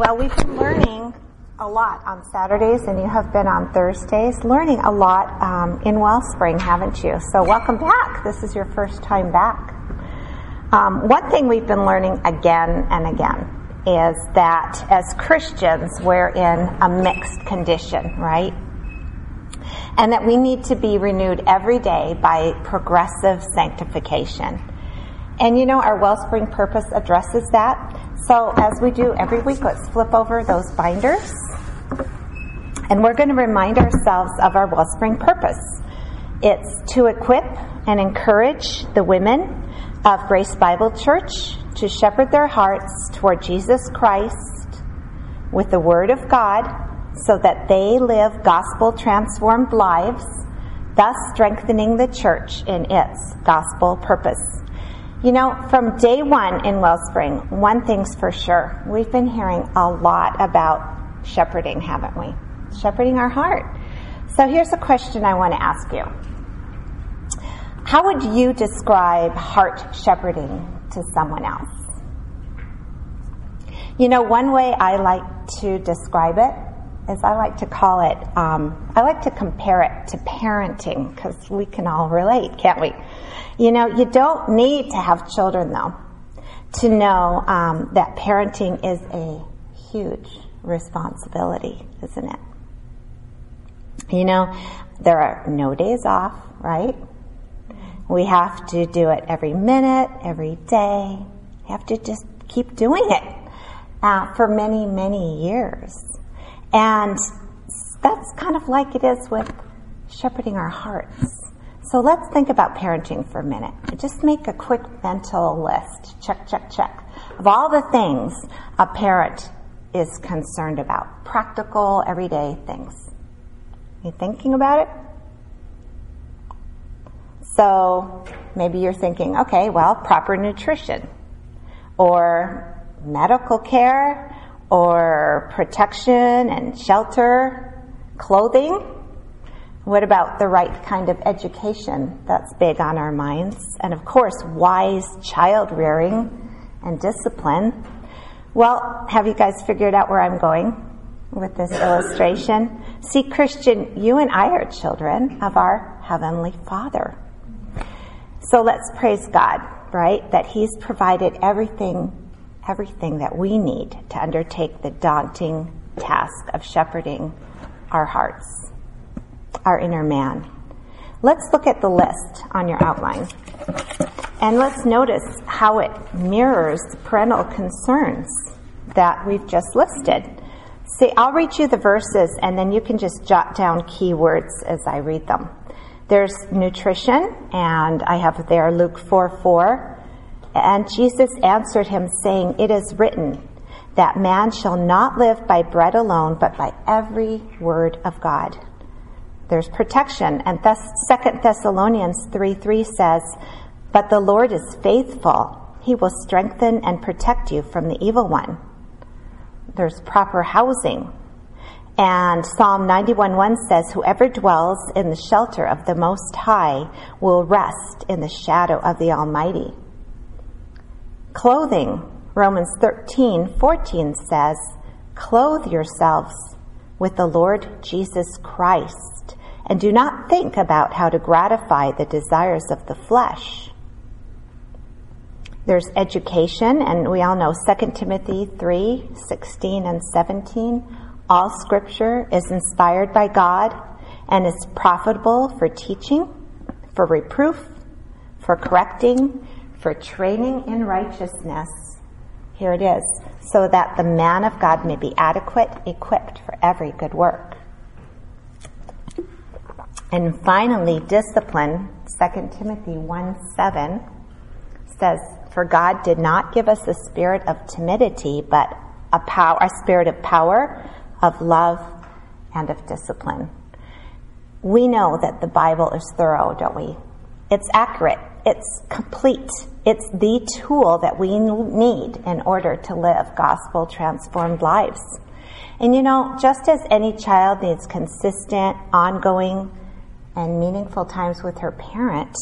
Well, we've been learning a lot on Saturdays, and you have been on Thursdays, learning a lot um, in Wellspring, haven't you? So, welcome back. This is your first time back. Um, one thing we've been learning again and again is that as Christians, we're in a mixed condition, right? And that we need to be renewed every day by progressive sanctification. And you know, our Wellspring purpose addresses that. So, as we do every week, let's flip over those binders. And we're going to remind ourselves of our Wellspring purpose. It's to equip and encourage the women of Grace Bible Church to shepherd their hearts toward Jesus Christ with the Word of God so that they live gospel transformed lives, thus strengthening the church in its gospel purpose. You know, from day one in Wellspring, one thing's for sure. We've been hearing a lot about shepherding, haven't we? Shepherding our heart. So here's a question I want to ask you. How would you describe heart shepherding to someone else? You know, one way I like to describe it is I like to call it, um, I like to compare it to parenting because we can all relate, can't we? You know, you don't need to have children though to know um, that parenting is a huge responsibility, isn't it? You know, there are no days off, right? We have to do it every minute, every day. We have to just keep doing it uh, for many, many years. And that's kind of like it is with shepherding our hearts. So let's think about parenting for a minute. Just make a quick mental list. Check, check, check. Of all the things a parent is concerned about. Practical, everyday things. You thinking about it? So maybe you're thinking, okay, well, proper nutrition or medical care or protection and shelter, clothing. What about the right kind of education? That's big on our minds. And of course, wise child rearing and discipline. Well, have you guys figured out where I'm going with this illustration? See, Christian, you and I are children of our Heavenly Father. So let's praise God, right? That He's provided everything, everything that we need to undertake the daunting task of shepherding our hearts, our inner man. Let's look at the list on your outline. And let's notice how it mirrors parental concerns that we've just listed. See, I'll read you the verses and then you can just jot down keywords as I read them. There's nutrition, and I have there Luke 4 4. And Jesus answered him, saying, It is written that man shall not live by bread alone, but by every word of God. There's protection, and Second Thessalonians 3 3 says, But the Lord is faithful. He will strengthen and protect you from the evil one. There's proper housing. And Psalm 91:1 says, Whoever dwells in the shelter of the Most High will rest in the shadow of the Almighty. Clothing, Romans 13:14 says, Clothe yourselves with the Lord Jesus Christ, and do not think about how to gratify the desires of the flesh. There's education, and we all know 2 Timothy 3 16 and 17 all scripture is inspired by God and is profitable for teaching, for reproof, for correcting, for training in righteousness. Here it is, so that the man of God may be adequate, equipped for every good work. And finally, discipline, 2 Timothy 1 7 says, For God did not give us a spirit of timidity, but a, power, a spirit of power, of love, and of discipline. We know that the Bible is thorough, don't we? It's accurate. It's complete. It's the tool that we need in order to live gospel transformed lives. And you know, just as any child needs consistent, ongoing, and meaningful times with her parent,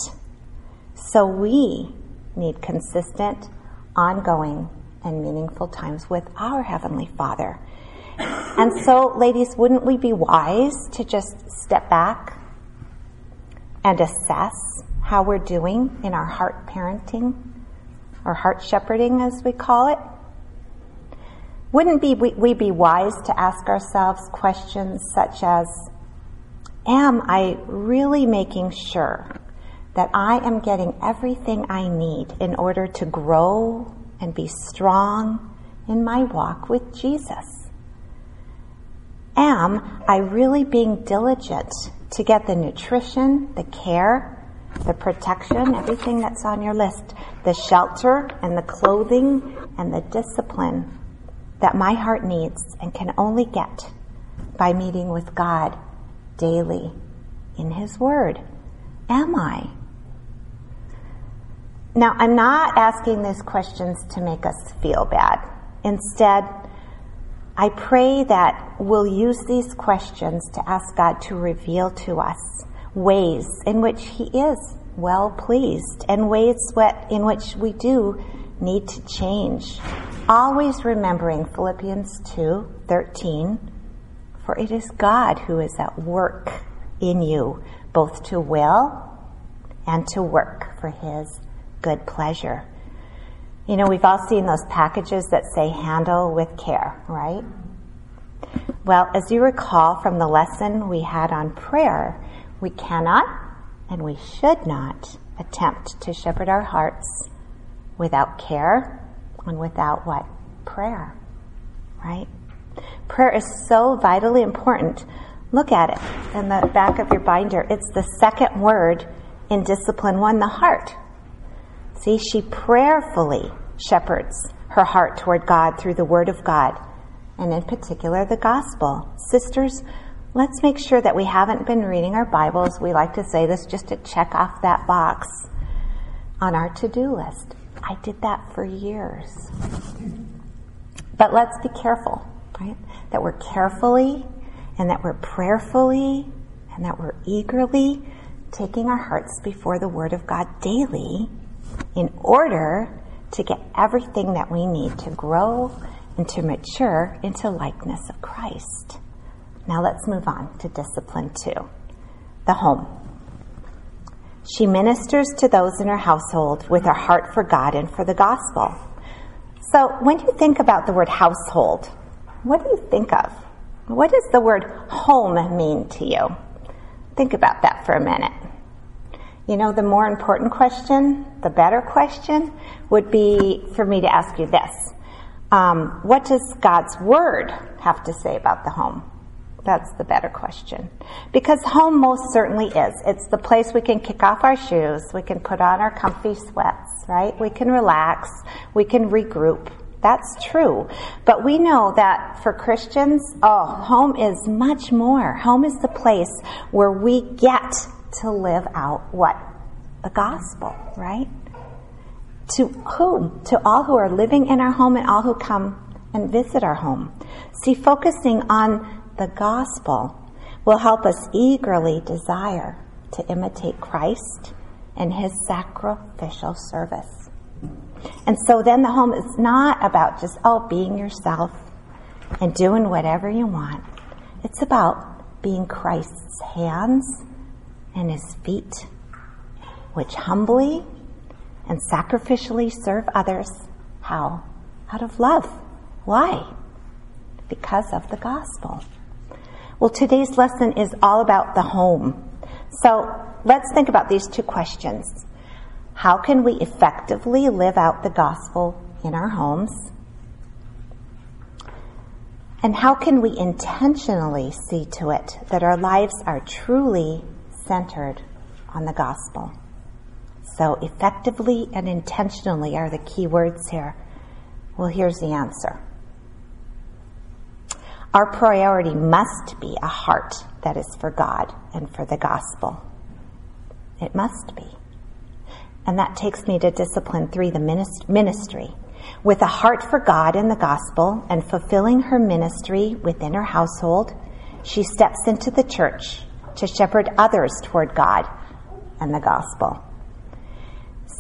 so we need consistent, ongoing, and meaningful times with our Heavenly Father. And so, ladies, wouldn't we be wise to just step back and assess how we're doing in our heart parenting or heart shepherding, as we call it? Wouldn't we, we be wise to ask ourselves questions such as Am I really making sure that I am getting everything I need in order to grow and be strong in my walk with Jesus? Am I really being diligent to get the nutrition, the care, the protection, everything that's on your list, the shelter and the clothing and the discipline that my heart needs and can only get by meeting with God daily in His Word? Am I? Now, I'm not asking these questions to make us feel bad. Instead, I pray that we'll use these questions to ask God to reveal to us ways in which He is well pleased and ways in which we do need to change. Always remembering Philippians 2 13, for it is God who is at work in you, both to will and to work for His good pleasure. You know, we've all seen those packages that say handle with care, right? Well, as you recall from the lesson we had on prayer, we cannot and we should not attempt to shepherd our hearts without care and without what? Prayer, right? Prayer is so vitally important. Look at it in the back of your binder. It's the second word in discipline one, the heart. See, she prayerfully shepherds her heart toward God through the Word of God, and in particular, the Gospel. Sisters, let's make sure that we haven't been reading our Bibles. We like to say this just to check off that box on our to do list. I did that for years. But let's be careful, right? That we're carefully and that we're prayerfully and that we're eagerly taking our hearts before the Word of God daily in order to get everything that we need to grow and to mature into likeness of Christ. Now let's move on to discipline two the home. She ministers to those in her household with her heart for God and for the gospel. So when you think about the word household, what do you think of? What does the word home mean to you? Think about that for a minute. You know, the more important question, the better question, would be for me to ask you this. Um, what does God's Word have to say about the home? That's the better question. Because home most certainly is. It's the place we can kick off our shoes, we can put on our comfy sweats, right? We can relax, we can regroup, that's true. But we know that for Christians, oh, home is much more. Home is the place where we get to live out what? The gospel, right? To whom? To all who are living in our home and all who come and visit our home. See, focusing on the gospel will help us eagerly desire to imitate Christ and his sacrificial service. And so then the home is not about just, oh, being yourself and doing whatever you want. It's about being Christ's hands and his feet, which humbly and sacrificially serve others. How? Out of love. Why? Because of the gospel. Well, today's lesson is all about the home. So let's think about these two questions. How can we effectively live out the gospel in our homes? And how can we intentionally see to it that our lives are truly centered on the gospel? So, effectively and intentionally are the key words here. Well, here's the answer. Our priority must be a heart that is for God and for the gospel. It must be. And that takes me to discipline three, the ministry. With a heart for God and the gospel and fulfilling her ministry within her household, she steps into the church to shepherd others toward God and the gospel.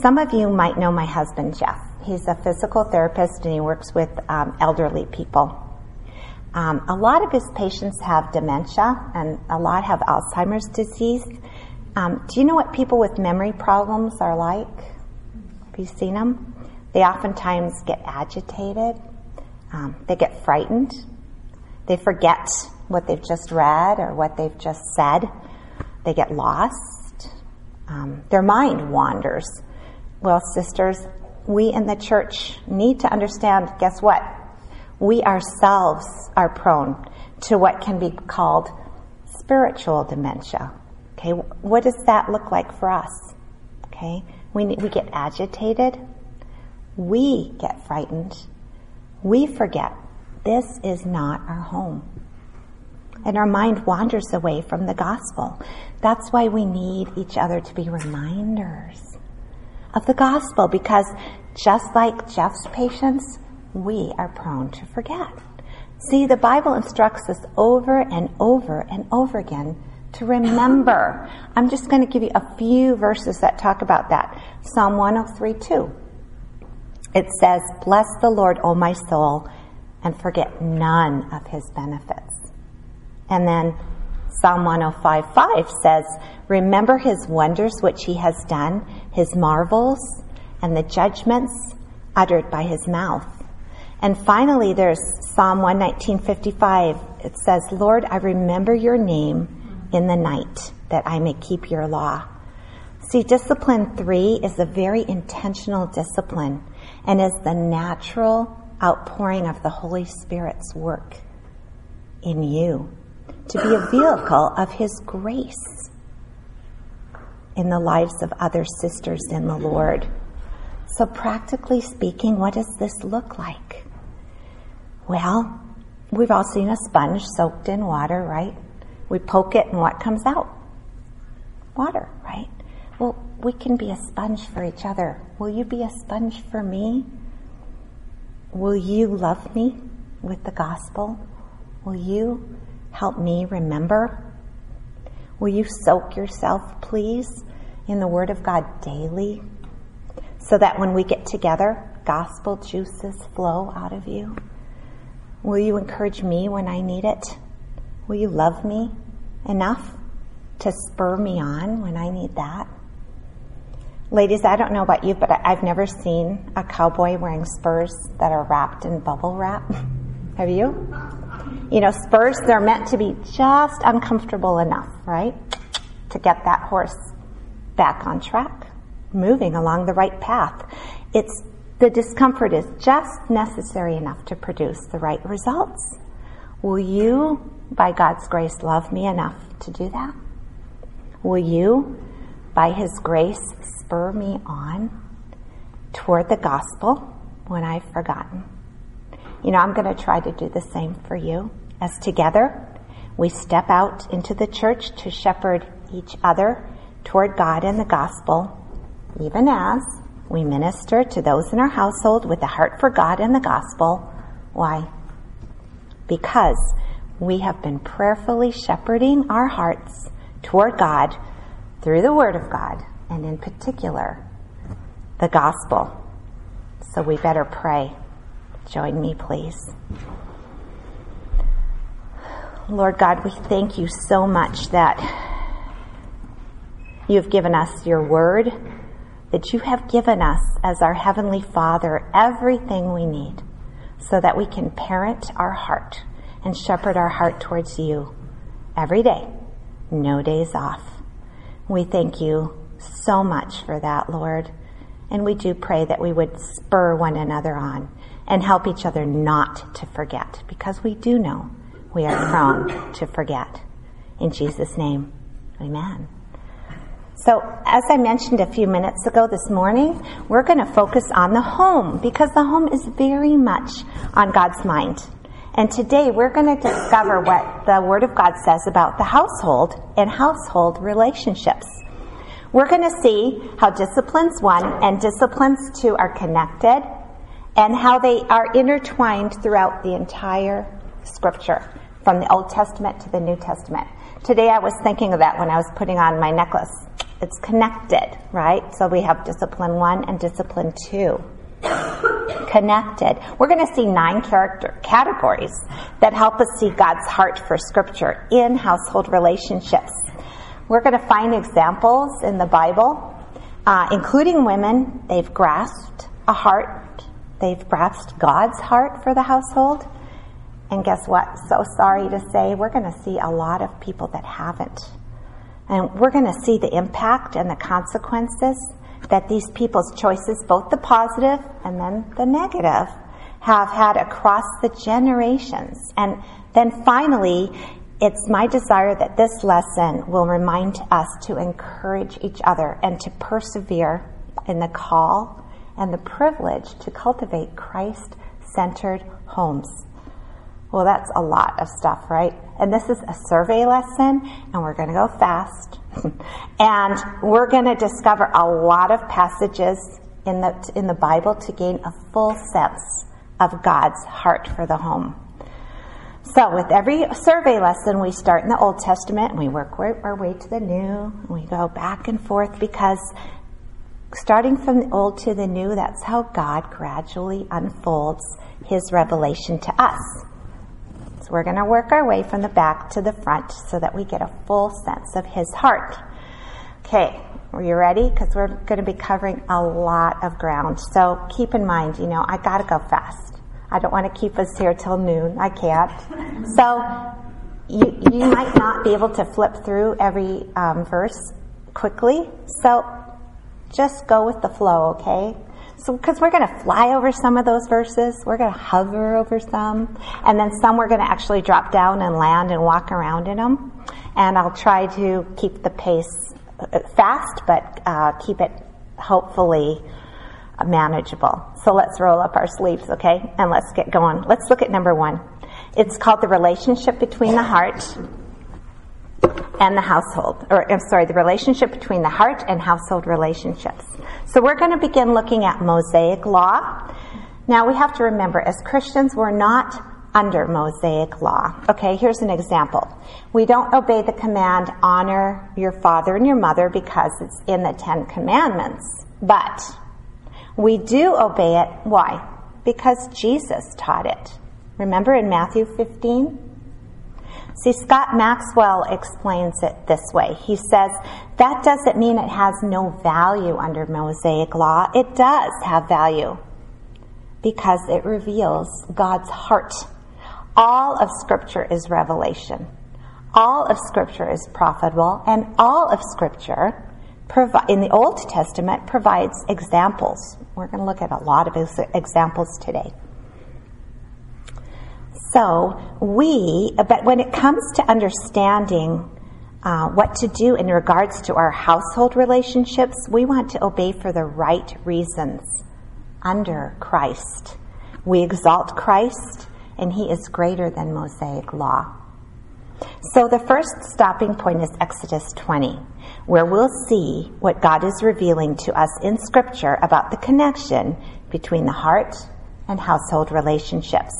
Some of you might know my husband, Jeff. He's a physical therapist and he works with um, elderly people. Um, a lot of his patients have dementia and a lot have Alzheimer's disease. Um, do you know what people with memory problems are like? Have you seen them? They oftentimes get agitated. Um, they get frightened. They forget what they've just read or what they've just said. They get lost. Um, their mind wanders. Well, sisters, we in the church need to understand guess what? We ourselves are prone to what can be called spiritual dementia. Okay, what does that look like for us? Okay, we, we get agitated, we get frightened, we forget this is not our home. And our mind wanders away from the gospel. That's why we need each other to be reminders of the gospel because just like Jeff's patients, we are prone to forget. See, the Bible instructs us over and over and over again to remember. I'm just going to give you a few verses that talk about that. Psalm 103 2. It says, Bless the Lord, O my soul, and forget none of his benefits. And then Psalm 105 5 says, Remember his wonders which he has done, his marvels, and the judgments uttered by his mouth. And finally, there's Psalm 119.55. It says, Lord, I remember your name in the night that I may keep your law. See, discipline three is a very intentional discipline and is the natural outpouring of the Holy Spirit's work in you to be a vehicle of His grace in the lives of other sisters in the Lord. So, practically speaking, what does this look like? Well, we've all seen a sponge soaked in water, right? We poke it and what comes out? Water, right? Well, we can be a sponge for each other. Will you be a sponge for me? Will you love me with the gospel? Will you help me remember? Will you soak yourself, please, in the Word of God daily so that when we get together, gospel juices flow out of you? Will you encourage me when I need it? Will you love me enough to spur me on when I need that? Ladies, I don't know about you, but I've never seen a cowboy wearing spurs that are wrapped in bubble wrap. Have you? You know, spurs, they're meant to be just uncomfortable enough, right? To get that horse back on track, moving along the right path. It's the discomfort is just necessary enough to produce the right results. Will you, by God's grace, love me enough to do that? Will you, by His grace, spur me on toward the gospel when I've forgotten? You know, I'm going to try to do the same for you as together we step out into the church to shepherd each other toward God and the gospel, even as we minister to those in our household with a heart for God and the gospel. Why? Because we have been prayerfully shepherding our hearts toward God through the Word of God, and in particular, the gospel. So we better pray. Join me, please. Lord God, we thank you so much that you've given us your word, that you have given us as our Heavenly Father everything we need so that we can parent our heart and shepherd our heart towards you every day, no days off. We thank you so much for that, Lord. And we do pray that we would spur one another on and help each other not to forget because we do know we are prone to forget. In Jesus' name, amen. So, as I mentioned a few minutes ago this morning, we're going to focus on the home because the home is very much on God's mind. And today we're going to discover what the Word of God says about the household and household relationships. We're going to see how disciplines one and disciplines two are connected and how they are intertwined throughout the entire scripture from the Old Testament to the New Testament. Today I was thinking of that when I was putting on my necklace. It's connected, right? So we have discipline one and discipline two. Connected. We're going to see nine character categories that help us see God's heart for scripture in household relationships. We're going to find examples in the Bible, uh, including women. They've grasped a heart. They've grasped God's heart for the household. And guess what? So sorry to say, we're going to see a lot of people that haven't. And we're going to see the impact and the consequences that these people's choices, both the positive and then the negative, have had across the generations. And then finally, it's my desire that this lesson will remind us to encourage each other and to persevere in the call and the privilege to cultivate Christ centered homes. Well, that's a lot of stuff, right? And this is a survey lesson, and we're going to go fast. And we're going to discover a lot of passages in the, in the Bible to gain a full sense of God's heart for the home. So, with every survey lesson, we start in the Old Testament and we work our way to the New. And we go back and forth because starting from the Old to the New, that's how God gradually unfolds His revelation to us. We're going to work our way from the back to the front so that we get a full sense of his heart. Okay, are you ready? Because we're going to be covering a lot of ground. So keep in mind, you know, I got to go fast. I don't want to keep us here till noon. I can't. So you, you might not be able to flip through every um, verse quickly. So just go with the flow, okay? So, because we're going to fly over some of those verses, we're going to hover over some, and then some we're going to actually drop down and land and walk around in them. And I'll try to keep the pace uh, fast, but uh, keep it hopefully manageable. So let's roll up our sleeves, okay? And let's get going. Let's look at number one. It's called the relationship between the heart and the household, or I'm sorry, the relationship between the heart and household relationships. So we're going to begin looking at Mosaic law. Now we have to remember, as Christians, we're not under Mosaic law. Okay, here's an example. We don't obey the command, honor your father and your mother because it's in the Ten Commandments. But we do obey it. Why? Because Jesus taught it. Remember in Matthew 15? See, Scott Maxwell explains it this way. He says, that doesn't mean it has no value under Mosaic law. It does have value because it reveals God's heart. All of Scripture is revelation. All of Scripture is profitable, and all of Scripture in the Old Testament provides examples. We're going to look at a lot of examples today. So we, but when it comes to understanding uh, what to do in regards to our household relationships, we want to obey for the right reasons under Christ. We exalt Christ, and He is greater than Mosaic law. So the first stopping point is Exodus 20, where we'll see what God is revealing to us in Scripture about the connection between the heart and household relationships.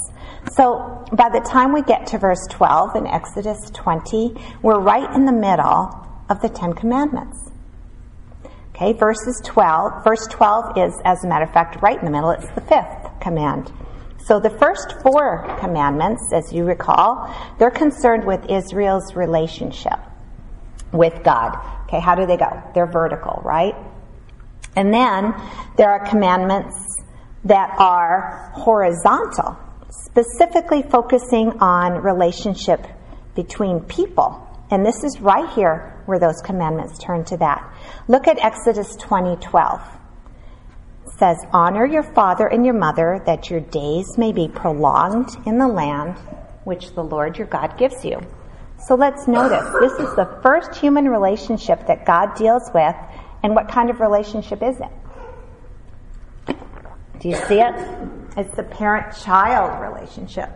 So by the time we get to verse 12 in Exodus 20, we're right in the middle of the Ten Commandments. Okay, verses 12, verse 12 is, as a matter of fact, right in the middle. It's the fifth command. So the first four commandments, as you recall, they're concerned with Israel's relationship with God. Okay, how do they go? They're vertical, right? And then there are commandments that are horizontal specifically focusing on relationship between people. And this is right here where those commandments turn to that. Look at Exodus 20:12. It says, "Honor your father and your mother that your days may be prolonged in the land which the Lord your God gives you." So let's notice this is the first human relationship that God deals with, and what kind of relationship is it? Do you see it? It's the parent child relationship.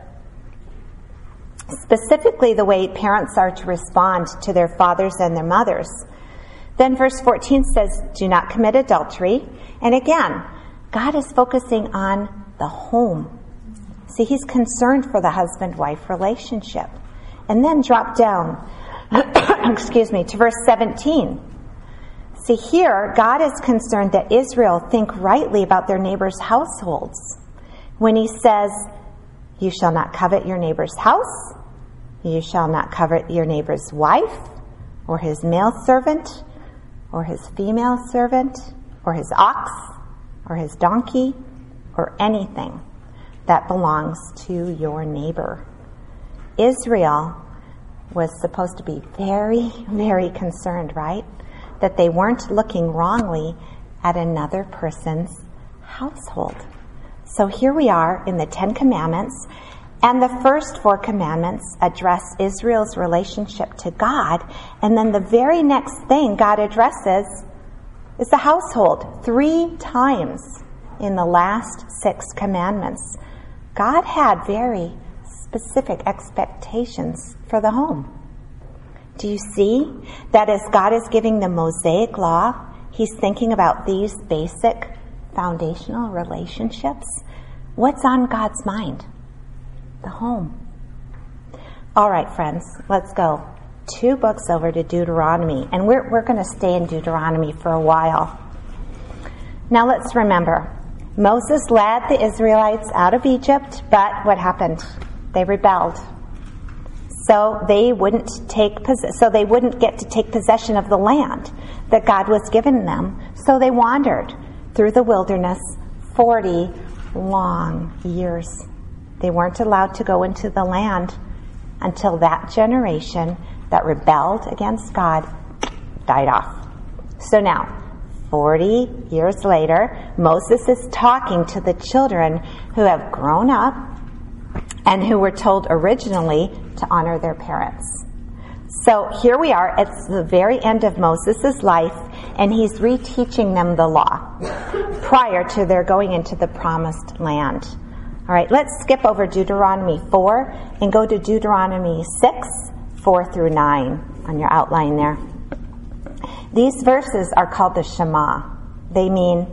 Specifically, the way parents are to respond to their fathers and their mothers. Then verse 14 says, Do not commit adultery. And again, God is focusing on the home. See, he's concerned for the husband wife relationship. And then drop down, excuse me, to verse 17. See, here, God is concerned that Israel think rightly about their neighbors' households. when he says, You shall not covet your neighbor's house, you shall not covet your neighbor's wife, or his male servant, or his female servant, or his ox, or his donkey, or anything that belongs to your neighbor. Israel was supposed to be very, very concerned, right? That they weren't looking wrongly at another person's household. So here we are in the Ten Commandments, and the first four commandments address Israel's relationship to God, and then the very next thing God addresses is the household. Three times in the last six commandments, God had very specific expectations for the home. Do you see that as God is giving the Mosaic law, He's thinking about these basic foundational relationships? What's on God's mind? The home. All right, friends, let's go. Two books over to Deuteronomy, and we're, we're going to stay in Deuteronomy for a while. Now let's remember Moses led the Israelites out of Egypt, but what happened? They rebelled so they wouldn't take so they wouldn't get to take possession of the land that God was giving them. So they wandered through the wilderness 40 long years. They weren't allowed to go into the land until that generation that rebelled against God died off. So now, 40 years later, Moses is talking to the children who have grown up and who were told originally to honor their parents. So here we are at the very end of Moses' life, and he's reteaching them the law prior to their going into the promised land. All right, let's skip over Deuteronomy 4 and go to Deuteronomy 6, 4 through 9 on your outline there. These verses are called the Shema. They mean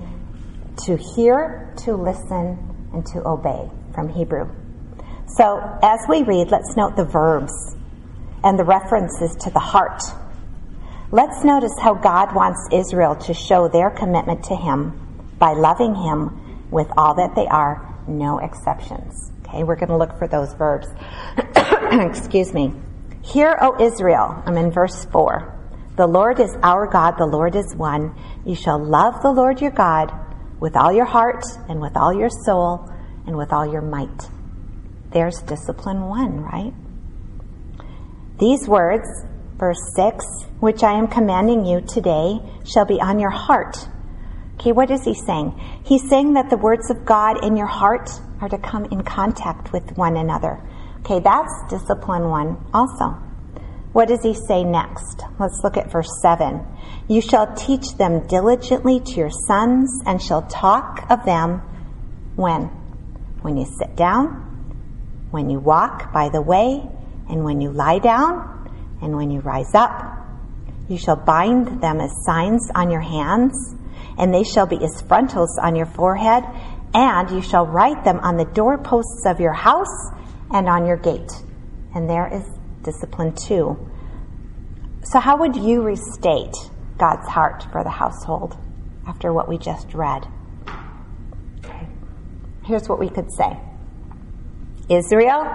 to hear, to listen, and to obey from Hebrew. So, as we read, let's note the verbs and the references to the heart. Let's notice how God wants Israel to show their commitment to Him by loving Him with all that they are, no exceptions. Okay, we're going to look for those verbs. Excuse me. Hear, O Israel, I'm in verse 4. The Lord is our God, the Lord is one. You shall love the Lord your God with all your heart and with all your soul and with all your might. There's discipline one, right? These words, verse 6, which I am commanding you today, shall be on your heart. Okay, what is he saying? He's saying that the words of God in your heart are to come in contact with one another. Okay, that's discipline one also. What does he say next? Let's look at verse 7. You shall teach them diligently to your sons and shall talk of them when? When you sit down, when you walk by the way, and when you lie down, and when you rise up. You shall bind them as signs on your hands, and they shall be as frontals on your forehead, and you shall write them on the doorposts of your house and on your gate. And there is discipline too. So, how would you restate God's heart for the household after what we just read? Okay. Here's what we could say. Israel,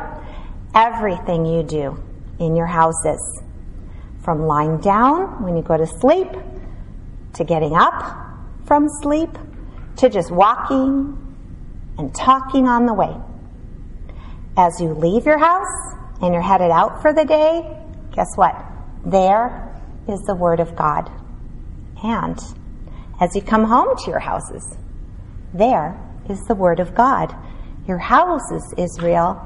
everything you do in your houses, from lying down when you go to sleep, to getting up from sleep, to just walking and talking on the way. As you leave your house and you're headed out for the day, guess what? There is the Word of God. And as you come home to your houses, there is the Word of God. Your houses, Israel,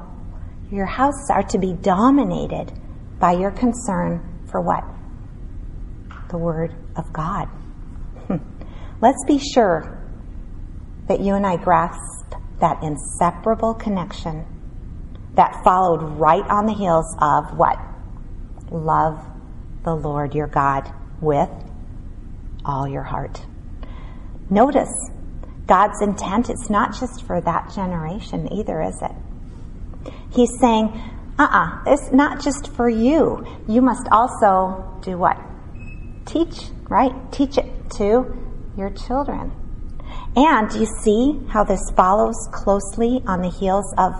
your houses are to be dominated by your concern for what? The Word of God. Let's be sure that you and I grasp that inseparable connection that followed right on the heels of what? Love the Lord your God with all your heart. Notice God's intent, it's not just for that generation either, is it? He's saying, uh uh-uh, uh it's not just for you. You must also do what? Teach, right? Teach it to your children. And you see how this follows closely on the heels of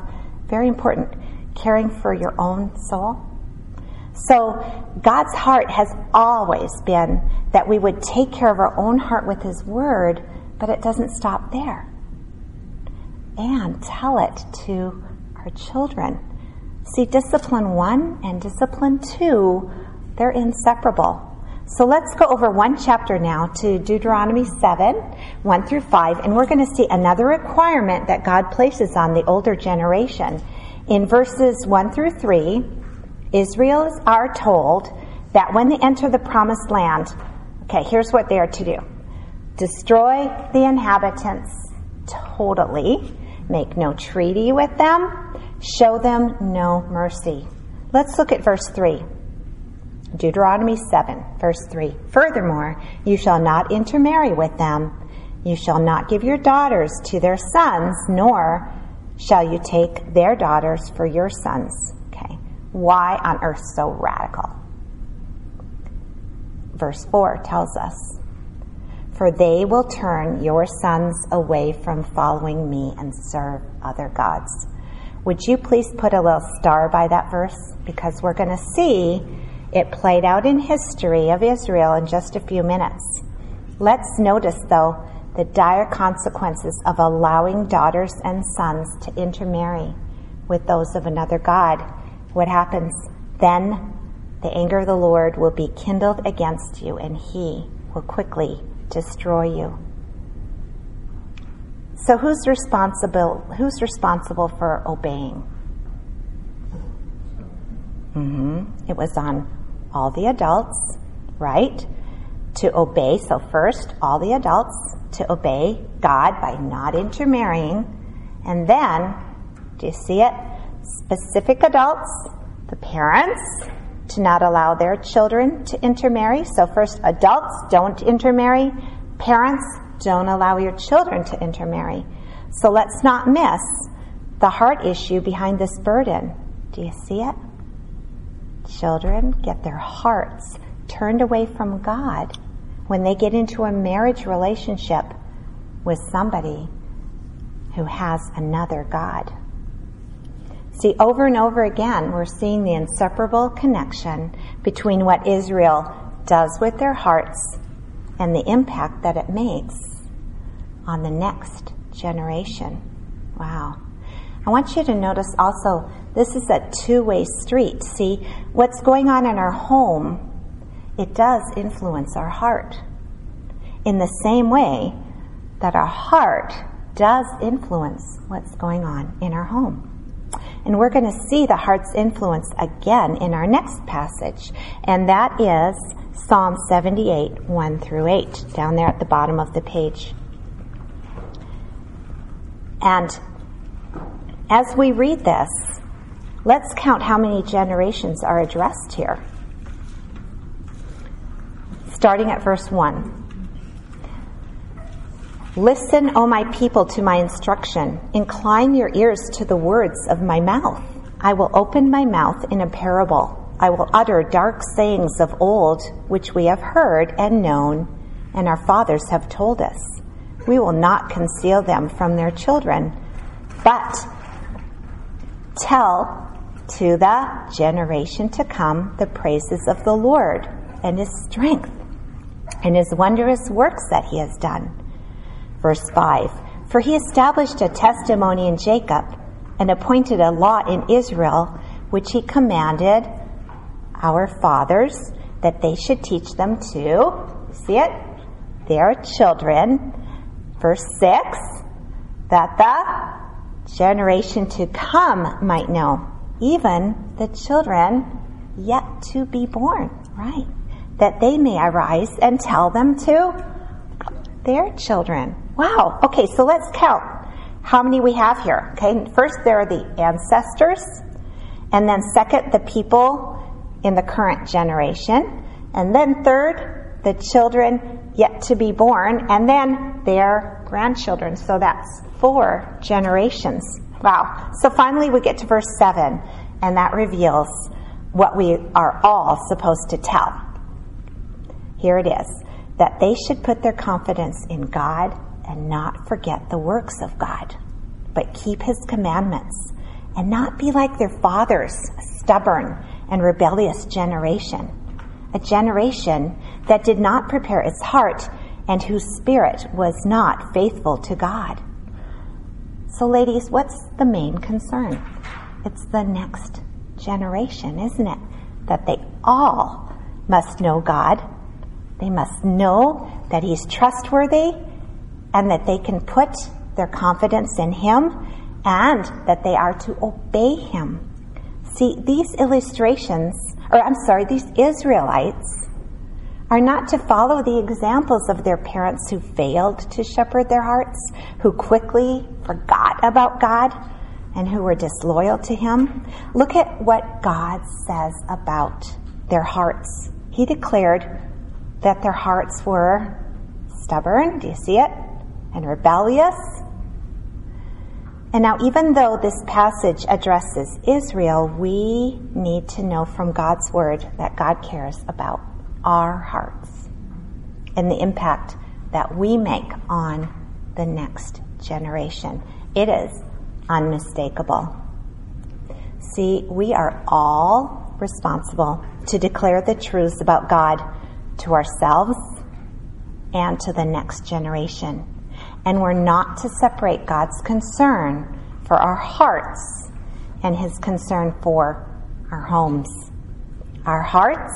very important caring for your own soul? So God's heart has always been that we would take care of our own heart with His Word, but it doesn't stop there. And tell it to our children. See, discipline one and discipline two, they're inseparable. So let's go over one chapter now to Deuteronomy 7, 1 through 5, and we're going to see another requirement that God places on the older generation. In verses 1 through 3, Israel is are told that when they enter the promised land, okay, here's what they are to do destroy the inhabitants totally, make no treaty with them, show them no mercy. Let's look at verse 3. Deuteronomy 7, verse 3. Furthermore, you shall not intermarry with them. You shall not give your daughters to their sons, nor shall you take their daughters for your sons. Okay. Why on earth so radical? Verse 4 tells us, For they will turn your sons away from following me and serve other gods. Would you please put a little star by that verse? Because we're going to see it played out in history of Israel in just a few minutes. Let's notice, though, the dire consequences of allowing daughters and sons to intermarry with those of another God. What happens? Then the anger of the Lord will be kindled against you, and he will quickly destroy you. So who's responsible who's responsible for obeying? Mm-hmm. It was on all the adults, right? To obey. So, first, all the adults to obey God by not intermarrying. And then, do you see it? Specific adults, the parents, to not allow their children to intermarry. So, first, adults don't intermarry. Parents, don't allow your children to intermarry. So, let's not miss the heart issue behind this burden. Do you see it? children get their hearts turned away from God when they get into a marriage relationship with somebody who has another God. See, over and over again, we're seeing the inseparable connection between what Israel does with their hearts and the impact that it makes on the next generation. Wow. I want you to notice also this is a two way street. See, what's going on in our home, it does influence our heart. In the same way that our heart does influence what's going on in our home. And we're going to see the heart's influence again in our next passage, and that is Psalm 78, 1 through 8, down there at the bottom of the page. And as we read this, let's count how many generations are addressed here. Starting at verse 1. Listen, O my people, to my instruction. Incline your ears to the words of my mouth. I will open my mouth in a parable. I will utter dark sayings of old, which we have heard and known, and our fathers have told us. We will not conceal them from their children, but tell to the generation to come the praises of the Lord and his strength and his wondrous works that he has done. Verse 5 For he established a testimony in Jacob and appointed a law in Israel, which he commanded our fathers that they should teach them to, see it? Their children. Verse 6 That the generation to come might know, even the children yet to be born, right? That they may arise and tell them to their children. Wow. Okay, so let's count how many we have here. Okay, first there are the ancestors, and then second, the people in the current generation, and then third, the children yet to be born, and then their grandchildren. So that's four generations. Wow. So finally we get to verse 7, and that reveals what we are all supposed to tell. Here it is that they should put their confidence in God and not forget the works of God, but keep his commandments and not be like their fathers, a stubborn and rebellious generation, a generation that did not prepare its heart and whose spirit was not faithful to God. So, ladies, what's the main concern? It's the next generation, isn't it? That they all must know God. They must know that He's trustworthy and that they can put their confidence in Him and that they are to obey Him. See, these illustrations, or I'm sorry, these Israelites are not to follow the examples of their parents who failed to shepherd their hearts, who quickly forgot about God, and who were disloyal to Him. Look at what God says about their hearts. He declared that their hearts were stubborn, do you see it? And rebellious. And now, even though this passage addresses Israel, we need to know from God's word that God cares about our hearts and the impact that we make on the next generation. It is unmistakable. See, we are all responsible to declare the truths about God to ourselves and to the next generation. And we're not to separate God's concern for our hearts and his concern for our homes. Our hearts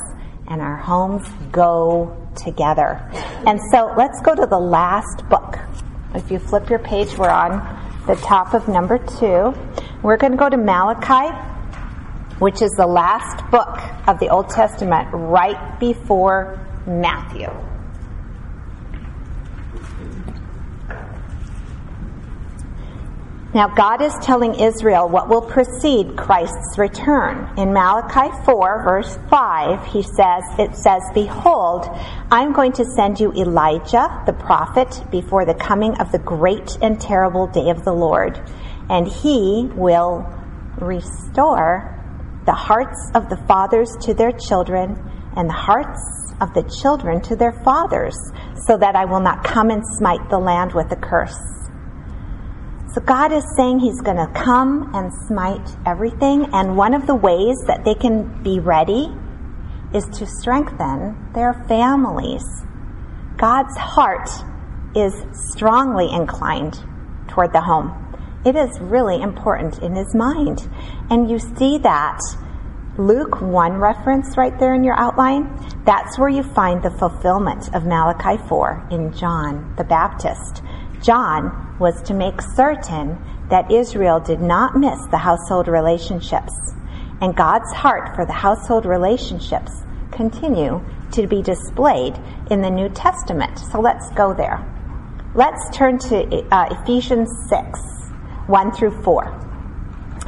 and our homes go together. And so let's go to the last book. If you flip your page, we're on the top of number two. We're going to go to Malachi, which is the last book of the Old Testament right before Matthew. Now, God is telling Israel what will precede Christ's return. In Malachi 4, verse 5, he says, it says, Behold, I'm going to send you Elijah, the prophet, before the coming of the great and terrible day of the Lord. And he will restore the hearts of the fathers to their children and the hearts of the children to their fathers, so that I will not come and smite the land with a curse. So God is saying He's going to come and smite everything, and one of the ways that they can be ready is to strengthen their families. God's heart is strongly inclined toward the home. It is really important in His mind. And you see that Luke 1 reference right there in your outline. That's where you find the fulfillment of Malachi 4 in John the Baptist. John was to make certain that Israel did not miss the household relationships. And God's heart for the household relationships continue to be displayed in the New Testament. So let's go there. Let's turn to uh, Ephesians 6, 1 through 4.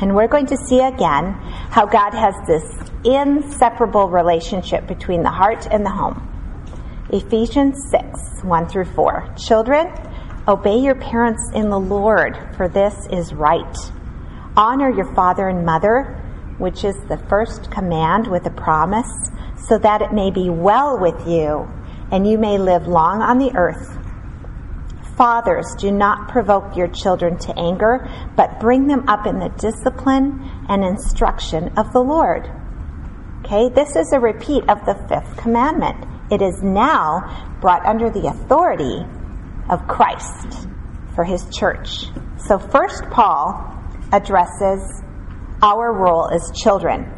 And we're going to see again how God has this inseparable relationship between the heart and the home. Ephesians 6, 1 through 4. Children, Obey your parents in the Lord, for this is right. Honor your father and mother, which is the first command with a promise, so that it may be well with you and you may live long on the earth. Fathers, do not provoke your children to anger, but bring them up in the discipline and instruction of the Lord. Okay, this is a repeat of the fifth commandment. It is now brought under the authority of Christ for his church. So, first, Paul addresses our role as children.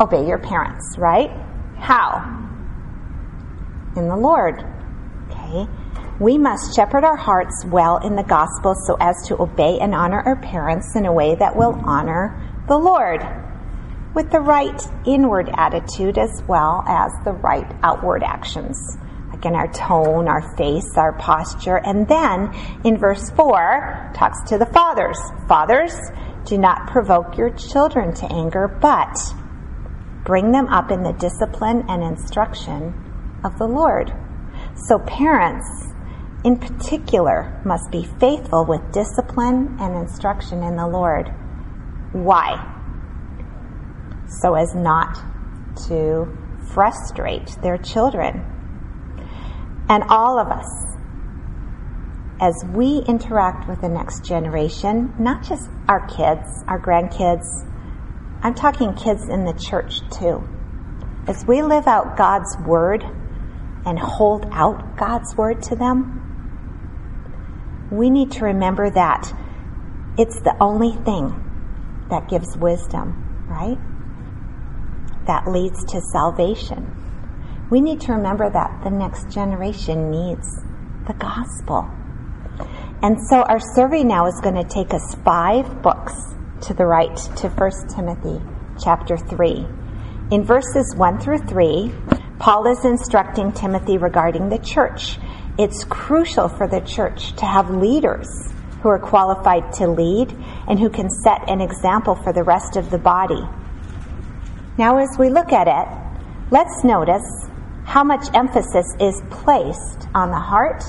Obey your parents, right? How? In the Lord. Okay? We must shepherd our hearts well in the gospel so as to obey and honor our parents in a way that will honor the Lord with the right inward attitude as well as the right outward actions in our tone, our face, our posture. And then in verse 4, talks to the fathers. Fathers, do not provoke your children to anger, but bring them up in the discipline and instruction of the Lord. So parents, in particular, must be faithful with discipline and instruction in the Lord. Why? So as not to frustrate their children and all of us, as we interact with the next generation, not just our kids, our grandkids, I'm talking kids in the church too. As we live out God's word and hold out God's word to them, we need to remember that it's the only thing that gives wisdom, right? That leads to salvation. We need to remember that the next generation needs the gospel. And so our survey now is going to take us five books to the right to 1 Timothy chapter 3. In verses 1 through 3, Paul is instructing Timothy regarding the church. It's crucial for the church to have leaders who are qualified to lead and who can set an example for the rest of the body. Now, as we look at it, let's notice how much emphasis is placed on the heart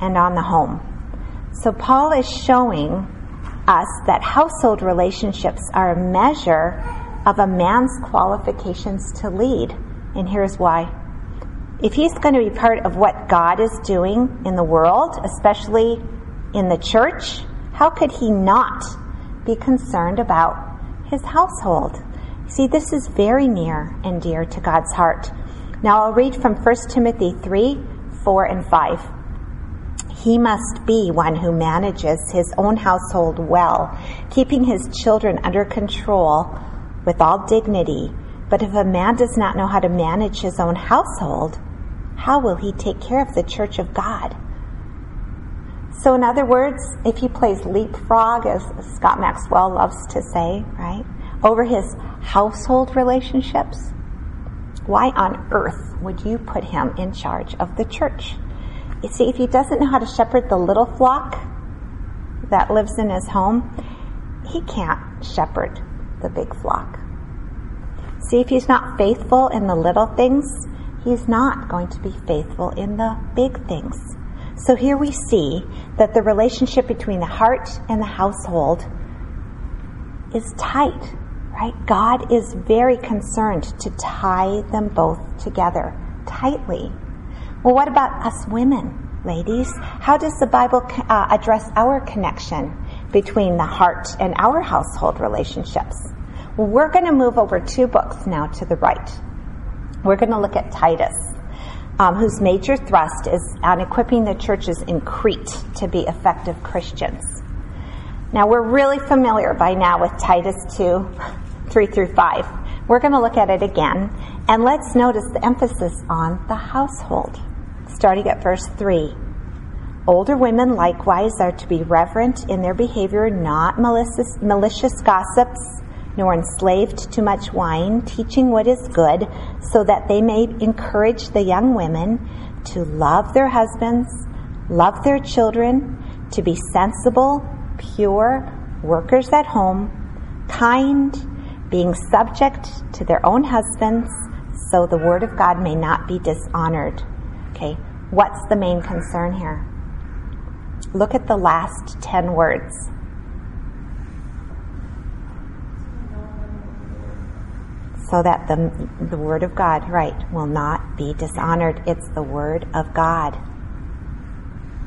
and on the home. So, Paul is showing us that household relationships are a measure of a man's qualifications to lead. And here's why. If he's going to be part of what God is doing in the world, especially in the church, how could he not be concerned about his household? See, this is very near and dear to God's heart. Now I'll read from 1 Timothy 3 4 and 5. He must be one who manages his own household well, keeping his children under control with all dignity. But if a man does not know how to manage his own household, how will he take care of the church of God? So, in other words, if he plays leapfrog, as Scott Maxwell loves to say, right, over his household relationships, why on earth would you put him in charge of the church? You see, if he doesn't know how to shepherd the little flock that lives in his home, he can't shepherd the big flock. See, if he's not faithful in the little things, he's not going to be faithful in the big things. So here we see that the relationship between the heart and the household is tight, right? God is very concerned to tie them both together tightly. Well, what about us women, ladies? How does the Bible uh, address our connection between the heart and our household relationships? Well, we're going to move over two books now to the right. We're going to look at Titus, um, whose major thrust is on equipping the churches in Crete to be effective Christians. Now, we're really familiar by now with Titus 2 3 through 5. We're going to look at it again, and let's notice the emphasis on the household, starting at verse 3. Older women likewise are to be reverent in their behavior, not malicious, malicious gossips nor enslaved to much wine, teaching what is good, so that they may encourage the young women to love their husbands, love their children, to be sensible, pure, workers at home, kind, being subject to their own husbands, so the word of God may not be dishonored. Okay, what's the main concern here? Look at the last 10 words. so that the, the Word of God, right, will not be dishonored. It's the Word of God.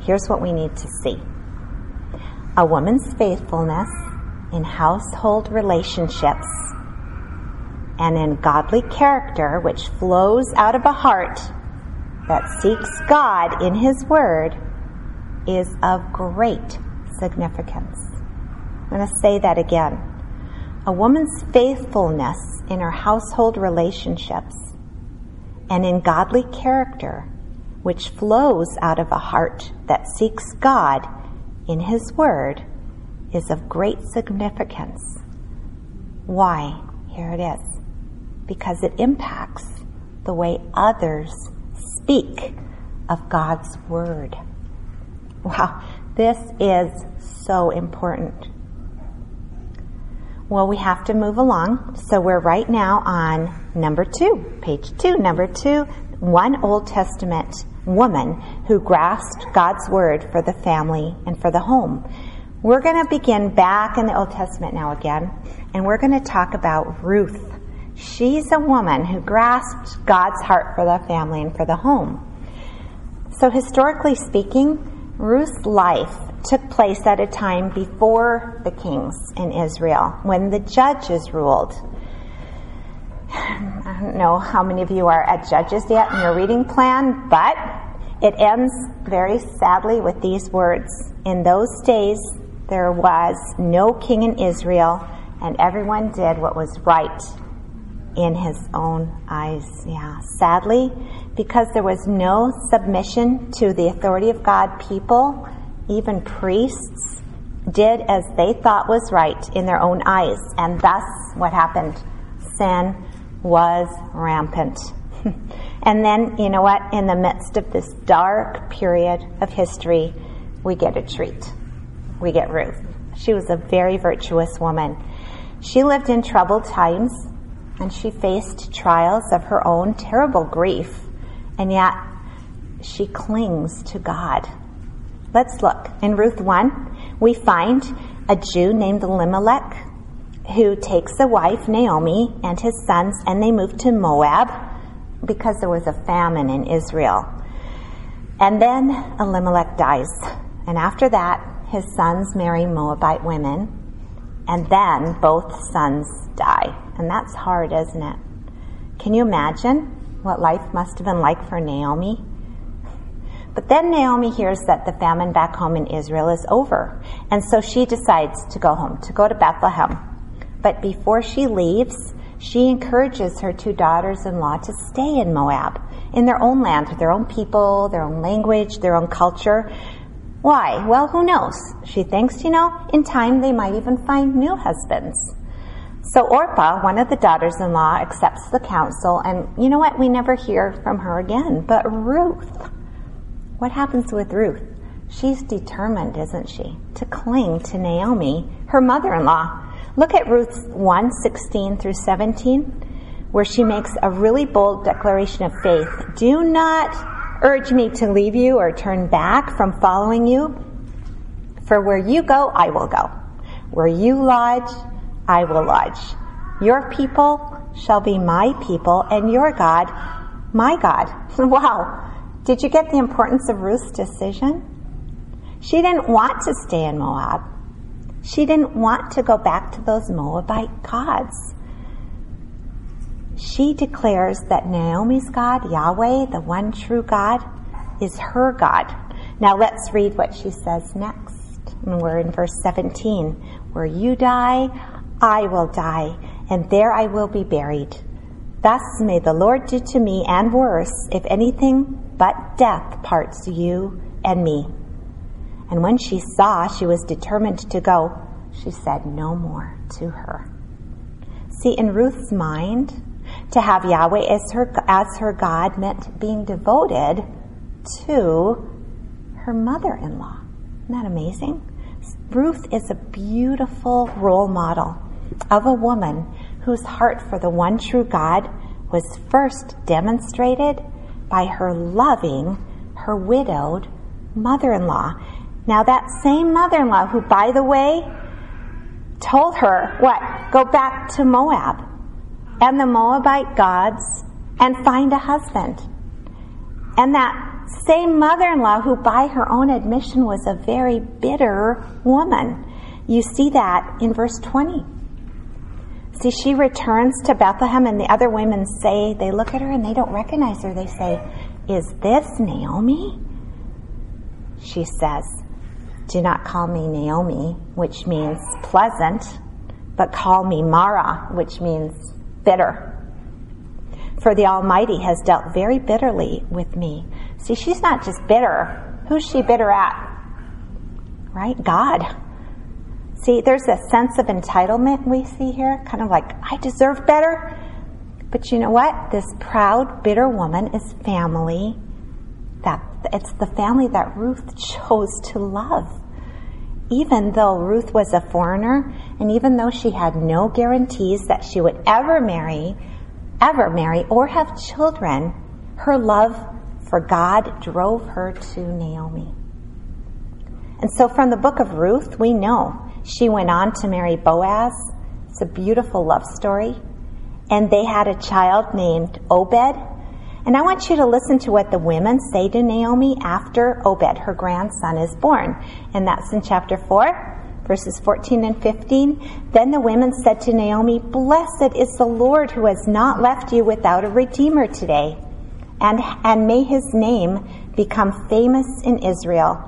Here's what we need to see a woman's faithfulness in household relationships and in godly character, which flows out of a heart that seeks God in His Word, is of great significance. I'm going to say that again. A woman's faithfulness in her household relationships and in godly character, which flows out of a heart that seeks God in His Word, is of great significance. Why? Here it is. Because it impacts the way others speak of God's Word. Wow, this is so important. Well, we have to move along. So we're right now on number two, page two, number two, one Old Testament woman who grasped God's word for the family and for the home. We're going to begin back in the Old Testament now again, and we're going to talk about Ruth. She's a woman who grasped God's heart for the family and for the home. So historically speaking, Ruth's life took place at a time before the kings in Israel, when the judges ruled. I don't know how many of you are at Judges yet in your reading plan, but it ends very sadly with these words In those days there was no king in Israel, and everyone did what was right in his own eyes. Yeah, sadly, because there was no submission to the authority of God, people, even priests, did as they thought was right in their own eyes. And thus, what happened? Sin was rampant. and then, you know what? In the midst of this dark period of history, we get a treat. We get Ruth. She was a very virtuous woman. She lived in troubled times and she faced trials of her own terrible grief, and yet she clings to God. Let's look. In Ruth 1, we find a Jew named Elimelech who takes a wife, Naomi, and his sons, and they move to Moab because there was a famine in Israel. And then Elimelech dies. And after that, his sons marry Moabite women. And then both sons die. And that's hard, isn't it? Can you imagine what life must have been like for Naomi? But then Naomi hears that the famine back home in Israel is over. And so she decides to go home, to go to Bethlehem. But before she leaves, she encourages her two daughters in law to stay in Moab, in their own land, with their own people, their own language, their own culture. Why? Well, who knows? She thinks, you know, in time they might even find new husbands. So Orpah, one of the daughters in law, accepts the counsel, and you know what? We never hear from her again. But Ruth, what happens with Ruth? She's determined, isn't she, to cling to Naomi, her mother in law. Look at Ruth 1 16 through 17, where she makes a really bold declaration of faith. Do not urge me to leave you or turn back from following you, for where you go, I will go. Where you lodge, I will lodge. Your people shall be my people, and your God, my God. wow. Did you get the importance of Ruth's decision? She didn't want to stay in Moab. She didn't want to go back to those Moabite gods. She declares that Naomi's God, Yahweh, the one true God, is her God. Now let's read what she says next. And we're in verse 17. Where you die, I will die, and there I will be buried. Thus may the Lord do to me and worse, if anything but death parts you and me. And when she saw she was determined to go, she said no more to her. See, in Ruth's mind, to have Yahweh as her, as her God meant being devoted to her mother in law. Isn't that amazing? Ruth is a beautiful role model of a woman whose heart for the one true God was first demonstrated by her loving her widowed mother in law. Now, that same mother in law, who, by the way, told her, what? Go back to Moab and the Moabite gods and find a husband. And that same mother in law, who, by her own admission, was a very bitter woman. You see that in verse 20. See, she returns to Bethlehem, and the other women say, they look at her and they don't recognize her. They say, Is this Naomi? She says, do not call me Naomi, which means pleasant, but call me Mara, which means bitter. For the Almighty has dealt very bitterly with me. See, she's not just bitter. Who's she bitter at? Right? God. See, there's a sense of entitlement we see here, kind of like, I deserve better. But you know what? This proud, bitter woman is family that it's the family that Ruth chose to love even though Ruth was a foreigner and even though she had no guarantees that she would ever marry, ever marry or have children, her love for God drove her to Naomi. And so from the book of Ruth, we know she went on to marry Boaz. It's a beautiful love story. And they had a child named Obed. And I want you to listen to what the women say to Naomi after Obed, her grandson, is born. And that's in chapter 4, verses 14 and 15. Then the women said to Naomi, Blessed is the Lord who has not left you without a redeemer today. And, and may his name become famous in Israel.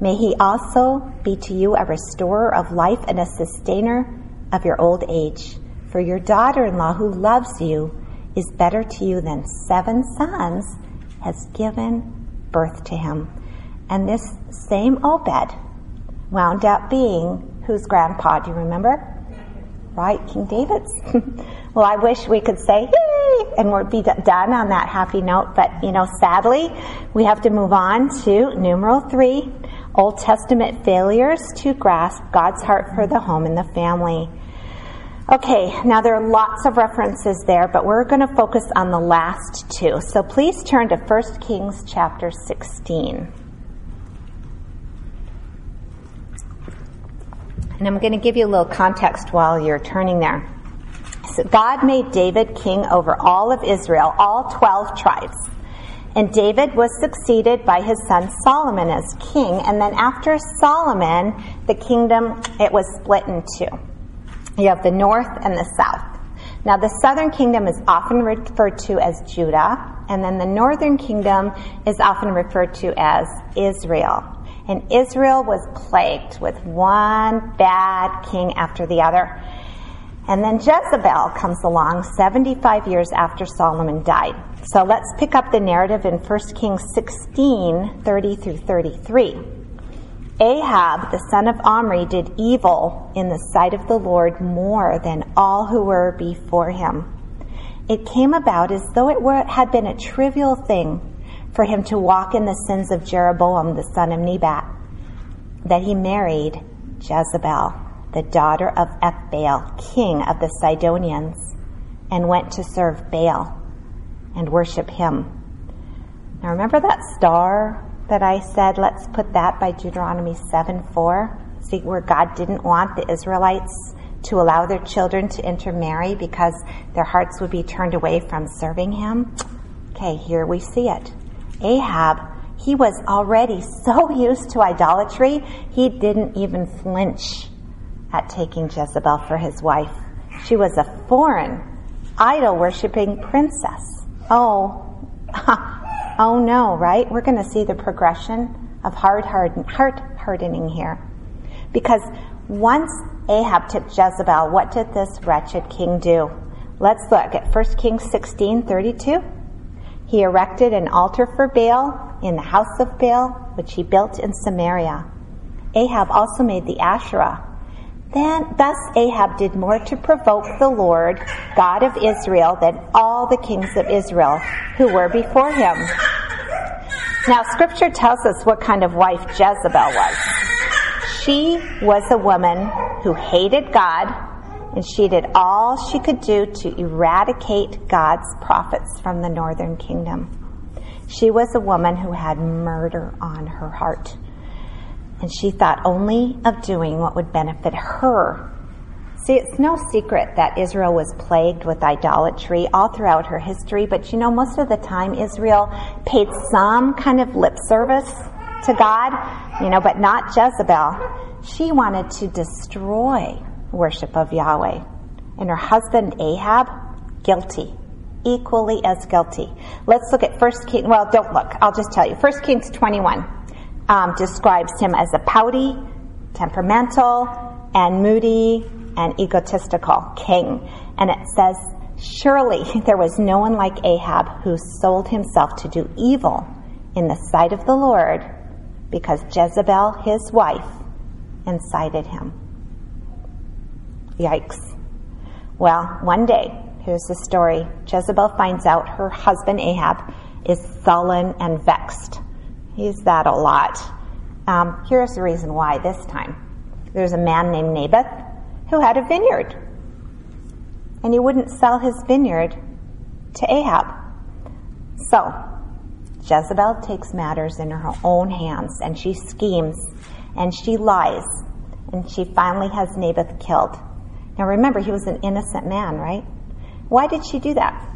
May he also be to you a restorer of life and a sustainer of your old age. For your daughter in law who loves you is better to you than seven sons, has given birth to him. And this same Obed wound up being whose grandpa, do you remember? Right, King David's. well, I wish we could say, yay, and we'd be done on that happy note, but you know, sadly, we have to move on to numeral three, Old Testament failures to grasp God's heart for the home and the family. Okay, now there are lots of references there, but we're going to focus on the last two. So please turn to 1 Kings chapter 16. And I'm going to give you a little context while you're turning there. So God made David king over all of Israel, all 12 tribes. And David was succeeded by his son Solomon as king. And then after Solomon, the kingdom, it was split in two. You have the north and the south. Now, the southern kingdom is often referred to as Judah, and then the northern kingdom is often referred to as Israel. And Israel was plagued with one bad king after the other. And then Jezebel comes along 75 years after Solomon died. So let's pick up the narrative in 1 Kings 16 30 through 33. Ahab, the son of Omri, did evil in the sight of the Lord more than all who were before him. It came about as though it were, had been a trivial thing for him to walk in the sins of Jeroboam, the son of Nebat, that he married Jezebel, the daughter of Ethbaal, king of the Sidonians, and went to serve Baal and worship him. Now remember that star that I said, let's put that by Deuteronomy 7 4. See, where God didn't want the Israelites to allow their children to intermarry because their hearts would be turned away from serving Him. Okay, here we see it. Ahab, he was already so used to idolatry, he didn't even flinch at taking Jezebel for his wife. She was a foreign, idol worshiping princess. Oh, Oh no, right? We're going to see the progression of hard harden, heart hardening here. Because once Ahab took Jezebel, what did this wretched king do? Let's look at 1 Kings 16 32. He erected an altar for Baal in the house of Baal, which he built in Samaria. Ahab also made the Asherah. Then, thus Ahab did more to provoke the Lord, God of Israel, than all the kings of Israel who were before him. Now, scripture tells us what kind of wife Jezebel was. She was a woman who hated God, and she did all she could do to eradicate God's prophets from the northern kingdom. She was a woman who had murder on her heart, and she thought only of doing what would benefit her See, it's no secret that Israel was plagued with idolatry all throughout her history, but you know, most of the time Israel paid some kind of lip service to God, you know, but not Jezebel. She wanted to destroy worship of Yahweh. And her husband Ahab, guilty, equally as guilty. Let's look at First King. Well, don't look. I'll just tell you. First Kings 21 um, describes him as a pouty, temperamental, and moody and egotistical king. And it says, Surely there was no one like Ahab who sold himself to do evil in the sight of the Lord because Jezebel, his wife, incited him. Yikes. Well, one day, here's the story Jezebel finds out her husband Ahab is sullen and vexed. He's that a lot. Um, here's the reason why this time. There's a man named Naboth who had a vineyard. And he wouldn't sell his vineyard to Ahab. So, Jezebel takes matters in her own hands and she schemes and she lies and she finally has Naboth killed. Now remember, he was an innocent man, right? Why did she do that?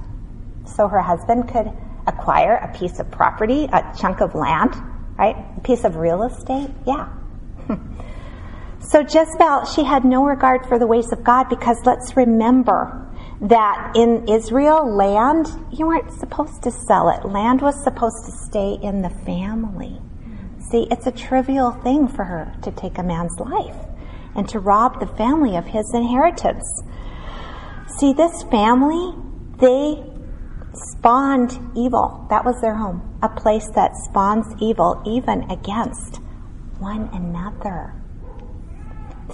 So her husband could acquire a piece of property, a chunk of land, right? A piece of real estate? Yeah. so Jezebel, she had no regard for the ways of God because let's remember that in Israel, land, you weren't supposed to sell it. Land was supposed to stay in the family. See, it's a trivial thing for her to take a man's life and to rob the family of his inheritance. See, this family, they spawned evil. That was their home. A place that spawns evil even against one another.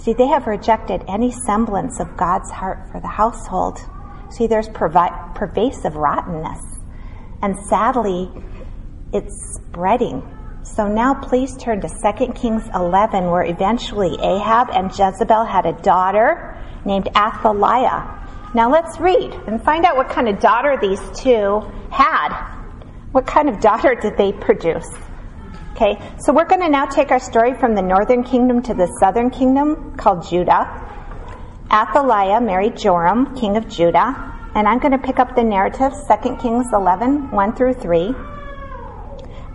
See, they have rejected any semblance of God's heart for the household. See, there's pervi- pervasive rottenness. And sadly, it's spreading. So now please turn to 2 Kings 11, where eventually Ahab and Jezebel had a daughter named Athaliah. Now let's read and find out what kind of daughter these two had. What kind of daughter did they produce? Okay, so we're going to now take our story from the northern kingdom to the southern kingdom called Judah. Athaliah married Joram, king of Judah, and I'm going to pick up the narrative, 2 Kings 11, 1 through 3.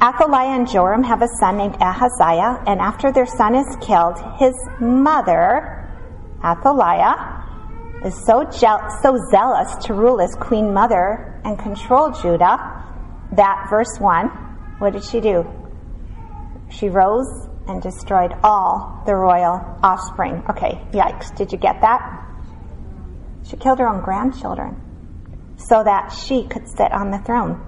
Athaliah and Joram have a son named Ahaziah, and after their son is killed, his mother, Athaliah, is so, je- so zealous to rule as queen mother and control Judah that, verse 1, what did she do? She rose and destroyed all the royal offspring. Okay, yikes. Did you get that? She killed her own grandchildren so that she could sit on the throne.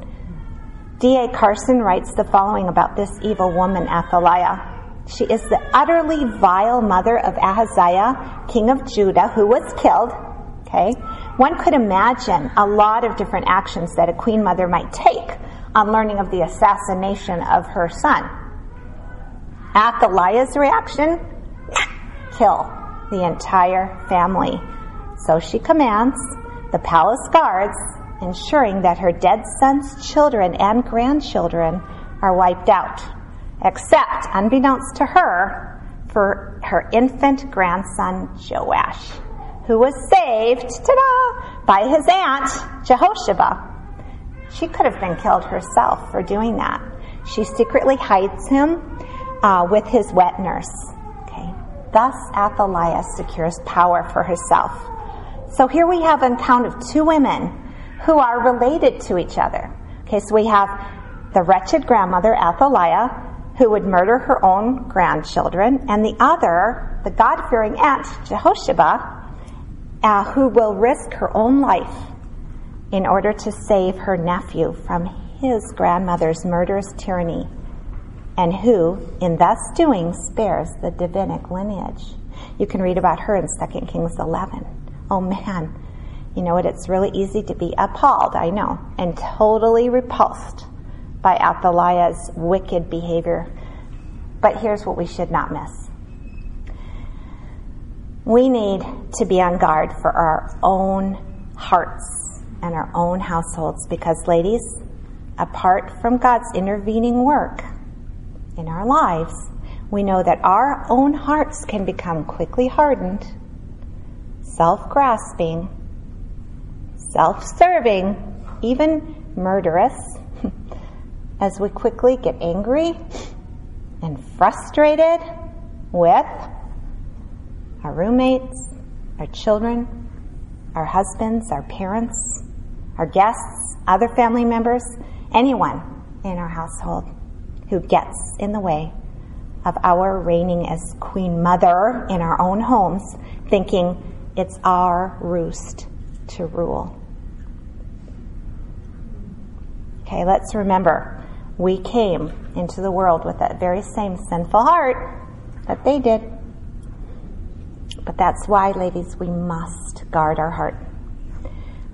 D.A. Carson writes the following about this evil woman, Athaliah. She is the utterly vile mother of Ahaziah, king of Judah, who was killed. Okay? One could imagine a lot of different actions that a queen mother might take on learning of the assassination of her son. Athaliah's reaction? Kill the entire family. So she commands the palace guards, ensuring that her dead son's children and grandchildren are wiped out, except, unbeknownst to her, for her infant grandson Joash, who was saved, ta-da, by his aunt Jehosheba. She could have been killed herself for doing that. She secretly hides him uh, with his wet nurse. Okay. Thus, Athaliah secures power for herself. So here we have an account of two women who are related to each other. Okay, so we have the wretched grandmother, Athaliah, who would murder her own grandchildren, and the other, the God fearing aunt, Jehosheba, uh, who will risk her own life in order to save her nephew from his grandmother's murderous tyranny and who, in thus doing, spares the Davidic lineage. You can read about her in 2 Kings 11. Oh man, you know what? It's really easy to be appalled, I know, and totally repulsed by Athaliah's wicked behavior. But here's what we should not miss. We need to be on guard for our own hearts and our own households because, ladies, apart from God's intervening work, in our lives, we know that our own hearts can become quickly hardened, self grasping, self serving, even murderous, as we quickly get angry and frustrated with our roommates, our children, our husbands, our parents, our guests, other family members, anyone in our household who gets in the way of our reigning as Queen Mother in our own homes, thinking it's our roost to rule. Okay, let's remember we came into the world with that very same sinful heart that they did. But that's why, ladies, we must guard our heart.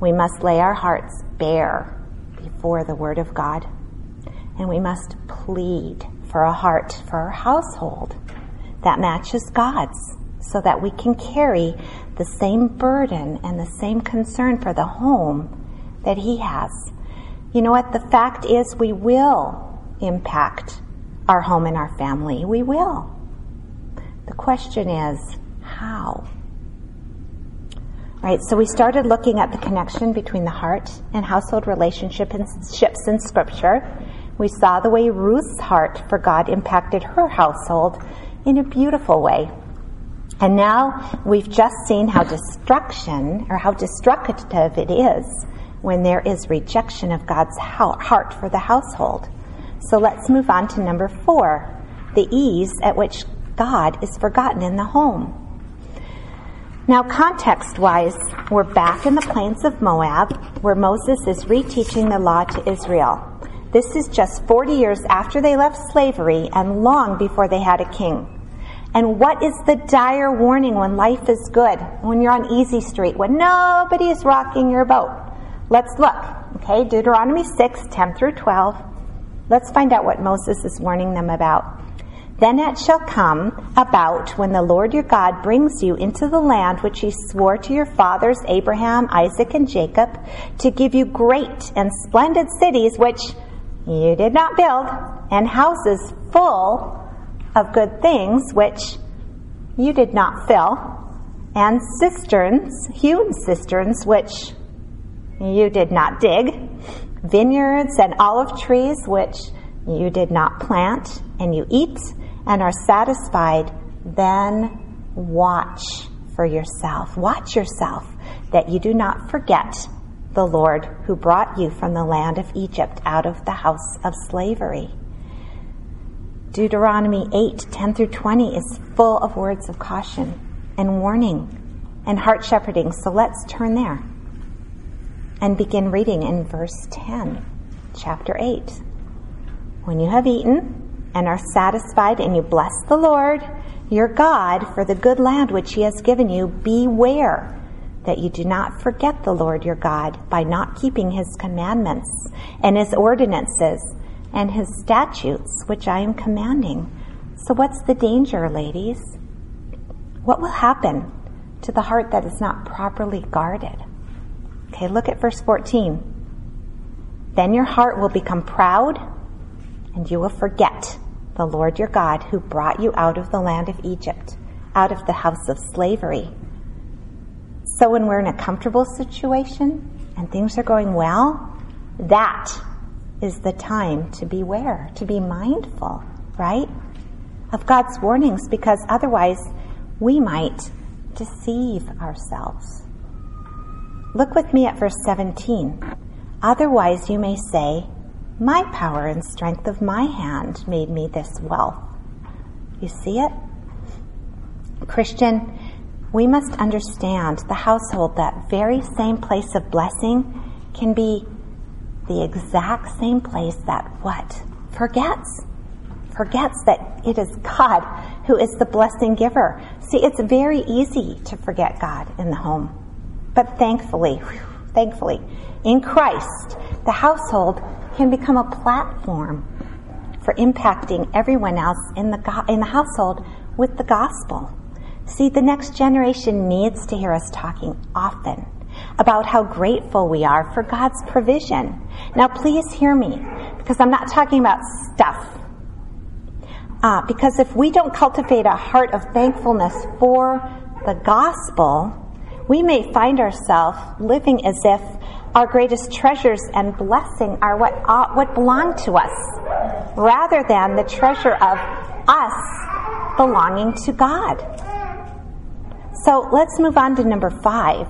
We must lay our hearts bare before the Word of God and we must plead for a heart for our household that matches God's so that we can carry the same burden and the same concern for the home that He has. You know what? The fact is, we will impact our home and our family. We will. The question is, how? Right, so we started looking at the connection between the heart and household relationships in Scripture. We saw the way Ruth's heart for God impacted her household in a beautiful way. And now we've just seen how destruction, or how destructive it is when there is rejection of God's heart for the household. So let's move on to number four the ease at which God is forgotten in the home. Now, context wise, we're back in the plains of Moab where Moses is reteaching the law to Israel. This is just 40 years after they left slavery and long before they had a king. And what is the dire warning when life is good, when you're on easy street, when nobody is rocking your boat? Let's look. Okay, Deuteronomy 6, 10 through 12. Let's find out what Moses is warning them about. Then it shall come about when the Lord your God brings you into the land which he swore to your fathers, Abraham, Isaac, and Jacob, to give you great and splendid cities which you did not build, and houses full of good things which you did not fill, and cisterns, hewn cisterns, which you did not dig, vineyards and olive trees which you did not plant, and you eat and are satisfied, then watch for yourself. Watch yourself that you do not forget the Lord who brought you from the land of Egypt out of the house of slavery. Deuteronomy 8 10 through 20 is full of words of caution and warning and heart shepherding. So let's turn there and begin reading in verse 10, chapter 8. When you have eaten, and are satisfied and you bless the Lord your God for the good land which he has given you, beware that you do not forget the Lord your God by not keeping his commandments and his ordinances and his statutes which I am commanding. So what's the danger, ladies? What will happen to the heart that is not properly guarded? Okay, look at verse 14. Then your heart will become proud and you will forget the Lord your God who brought you out of the land of Egypt, out of the house of slavery. So when we're in a comfortable situation and things are going well, that is the time to beware, to be mindful, right? Of God's warnings because otherwise we might deceive ourselves. Look with me at verse 17. Otherwise you may say, my power and strength of my hand made me this wealth. You see it? Christian, we must understand the household, that very same place of blessing can be the exact same place that what? Forgets. Forgets that it is God who is the blessing giver. See, it's very easy to forget God in the home. But thankfully, thankfully, in Christ, the household can become a platform for impacting everyone else in the, in the household with the gospel. See, the next generation needs to hear us talking often about how grateful we are for God's provision. Now, please hear me, because I'm not talking about stuff. Uh, because if we don't cultivate a heart of thankfulness for the gospel, we may find ourselves living as if our greatest treasures and blessing are what, uh, what belong to us, rather than the treasure of us belonging to God. So let's move on to number five,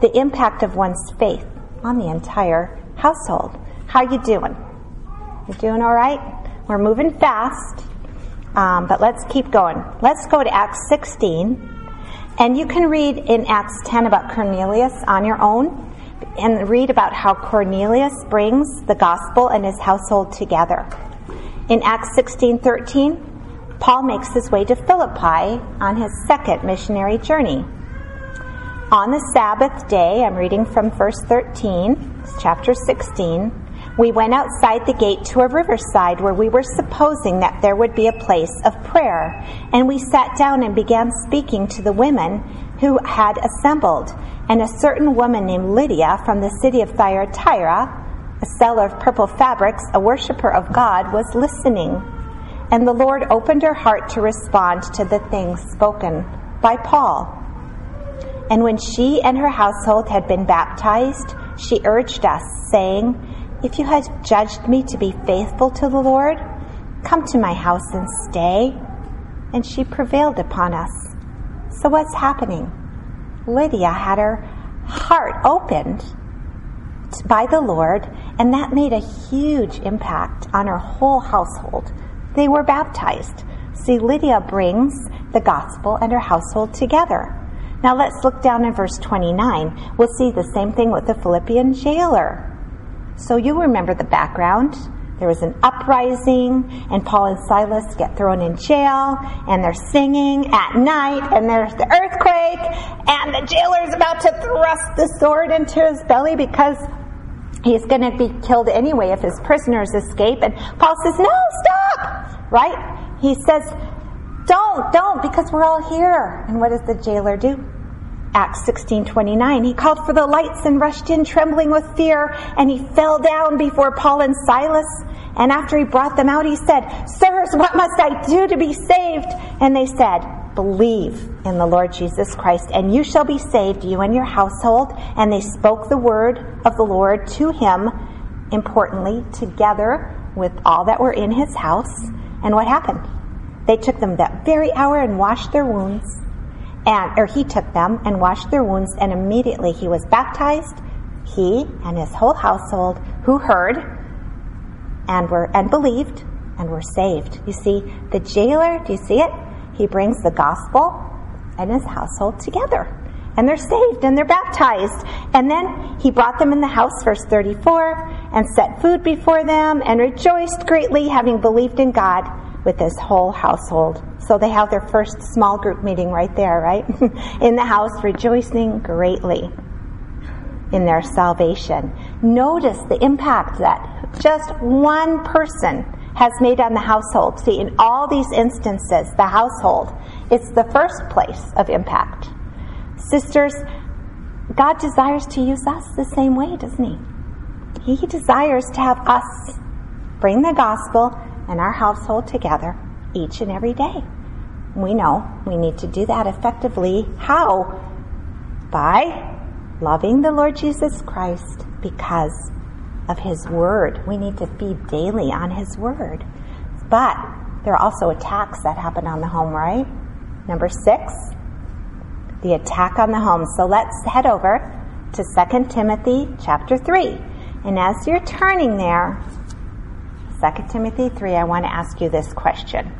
the impact of one's faith on the entire household. How you doing? You doing all right? We're moving fast, um, but let's keep going. Let's go to Acts 16, and you can read in Acts 10 about Cornelius on your own and read about how Cornelius brings the gospel and his household together. In Acts 16:13, Paul makes his way to Philippi on his second missionary journey. On the Sabbath day, I'm reading from verse 13, chapter 16, we went outside the gate to a riverside where we were supposing that there would be a place of prayer, and we sat down and began speaking to the women who had assembled and a certain woman named Lydia from the city of Thyatira, a seller of purple fabrics, a worshiper of God, was listening. And the Lord opened her heart to respond to the things spoken by Paul. And when she and her household had been baptized, she urged us, saying, If you had judged me to be faithful to the Lord, come to my house and stay. And she prevailed upon us. So what's happening? Lydia had her heart opened by the Lord, and that made a huge impact on her whole household. They were baptized. See, Lydia brings the gospel and her household together. Now let's look down in verse 29. We'll see the same thing with the Philippian jailer. So you remember the background. There was an uprising, and Paul and Silas get thrown in jail, and they're singing at night, and there's the earthquake, and the jailer's about to thrust the sword into his belly because he's going to be killed anyway if his prisoners escape. And Paul says, No, stop! Right? He says, Don't, don't, because we're all here. And what does the jailer do? Acts 16:29 he called for the lights and rushed in trembling with fear and he fell down before Paul and Silas. And after he brought them out he said sirs what must I do to be saved? And they said believe in the Lord Jesus Christ and you shall be saved you and your household. And they spoke the word of the Lord to him importantly together with all that were in his house. And what happened? They took them that very hour and washed their wounds and or he took them and washed their wounds and immediately he was baptized he and his whole household who heard and were and believed and were saved. You see the jailer do you see it? He brings the gospel and his household together. And they're saved and they're baptized. And then he brought them in the house verse 34 and set food before them and rejoiced greatly having believed in god with his whole household. So they have their first small group meeting right there, right? in the house, rejoicing greatly in their salvation. Notice the impact that just one person has made on the household. See, in all these instances, the household, it's the first place of impact. Sisters, God desires to use us the same way, doesn't He? He desires to have us bring the gospel and our household together each and every day. We know we need to do that effectively. How? By loving the Lord Jesus Christ because of His Word. We need to feed daily on His Word. But there are also attacks that happen on the home, right? Number six, the attack on the home. So let's head over to 2 Timothy chapter 3. And as you're turning there, 2 Timothy 3, I want to ask you this question.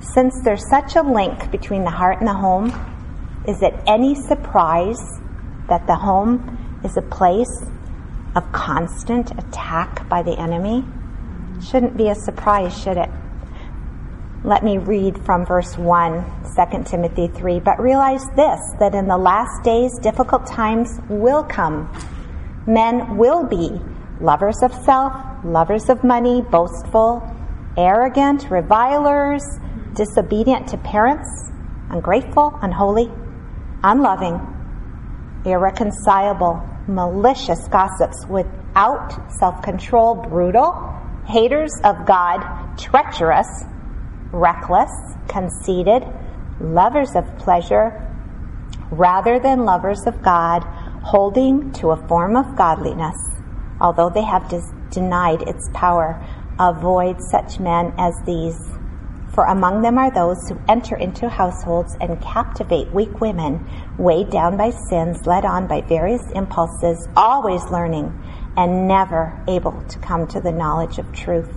Since there's such a link between the heart and the home, is it any surprise that the home is a place of constant attack by the enemy? Shouldn't be a surprise, should it? Let me read from verse 1, 2 Timothy 3. But realize this, that in the last days difficult times will come. Men will be lovers of self, lovers of money, boastful, arrogant, revilers, disobedient to parents, ungrateful, unholy, unloving, irreconcilable, malicious gossips without self control, brutal, haters of God, treacherous, reckless, conceited, lovers of pleasure rather than lovers of God, holding to a form of godliness although they have denied its power, avoid such men as these. For among them are those who enter into households and captivate weak women, weighed down by sins, led on by various impulses, always learning, and never able to come to the knowledge of truth.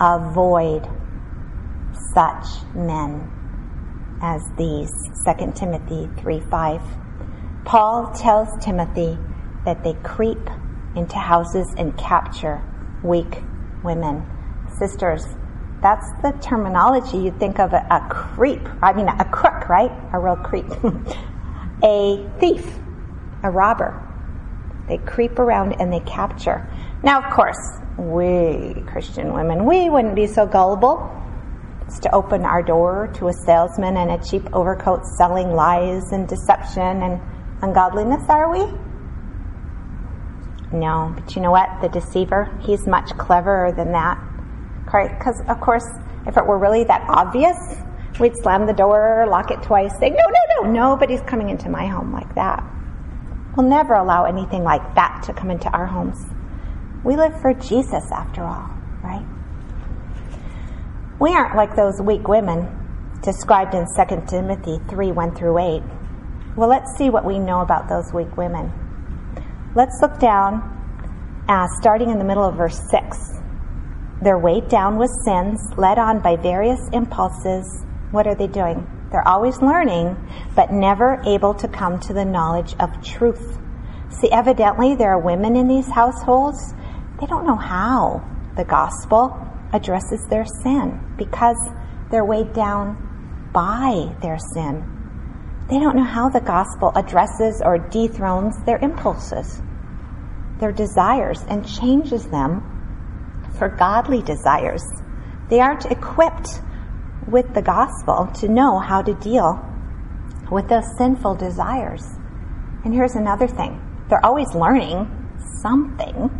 Avoid such men as these. 2 Timothy 3 5. Paul tells Timothy that they creep into houses and capture weak women. Sisters, that's the terminology you'd think of a, a creep. I mean, a crook, right? A real creep. a thief, a robber. They creep around and they capture. Now, of course, we Christian women, we wouldn't be so gullible as to open our door to a salesman in a cheap overcoat selling lies and deception and ungodliness, are we? No, but you know what? The deceiver, he's much cleverer than that. Because, of course, if it were really that obvious, we'd slam the door, lock it twice, say, no, no, woo, nobody's coming into my home like that. We'll never allow anything like that to come into our homes. We live for Jesus after all, right? We aren't like those weak women described in 2 Timothy 3 1 through 8. Well, let's see what we know about those weak women. Let's look down, uh, starting in the middle of verse 6. They're weighed down with sins, led on by various impulses. What are they doing? They're always learning, but never able to come to the knowledge of truth. See, evidently, there are women in these households. They don't know how the gospel addresses their sin because they're weighed down by their sin. They don't know how the gospel addresses or dethrones their impulses, their desires, and changes them for godly desires. They aren't equipped with the gospel to know how to deal with those sinful desires. And here's another thing they're always learning something,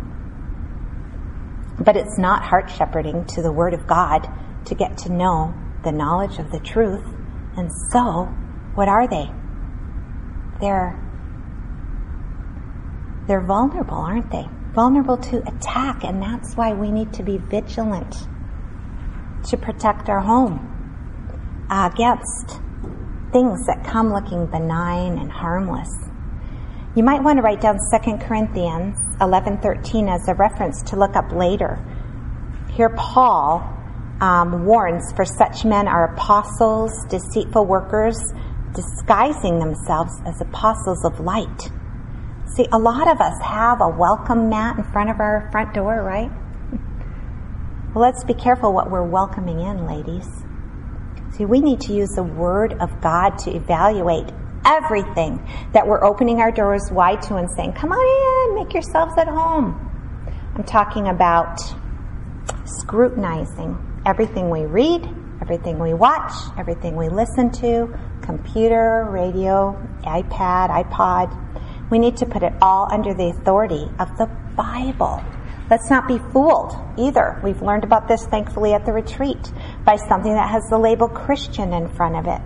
but it's not heart shepherding to the Word of God to get to know the knowledge of the truth. And so, what are they? They're they're vulnerable, aren't they? Vulnerable to attack, and that's why we need to be vigilant to protect our home against things that come looking benign and harmless. You might want to write down 2 Corinthians 11:13 as a reference to look up later. Here Paul um, warns for such men are apostles, deceitful workers, disguising themselves as apostles of light. See, a lot of us have a welcome mat in front of our front door, right? Well, let's be careful what we're welcoming in, ladies. See, we need to use the Word of God to evaluate everything that we're opening our doors wide to and saying, Come on in, make yourselves at home. I'm talking about scrutinizing everything we read, everything we watch, everything we listen to, computer, radio, iPad, iPod. We need to put it all under the authority of the Bible. Let's not be fooled either. We've learned about this, thankfully, at the retreat by something that has the label Christian in front of it.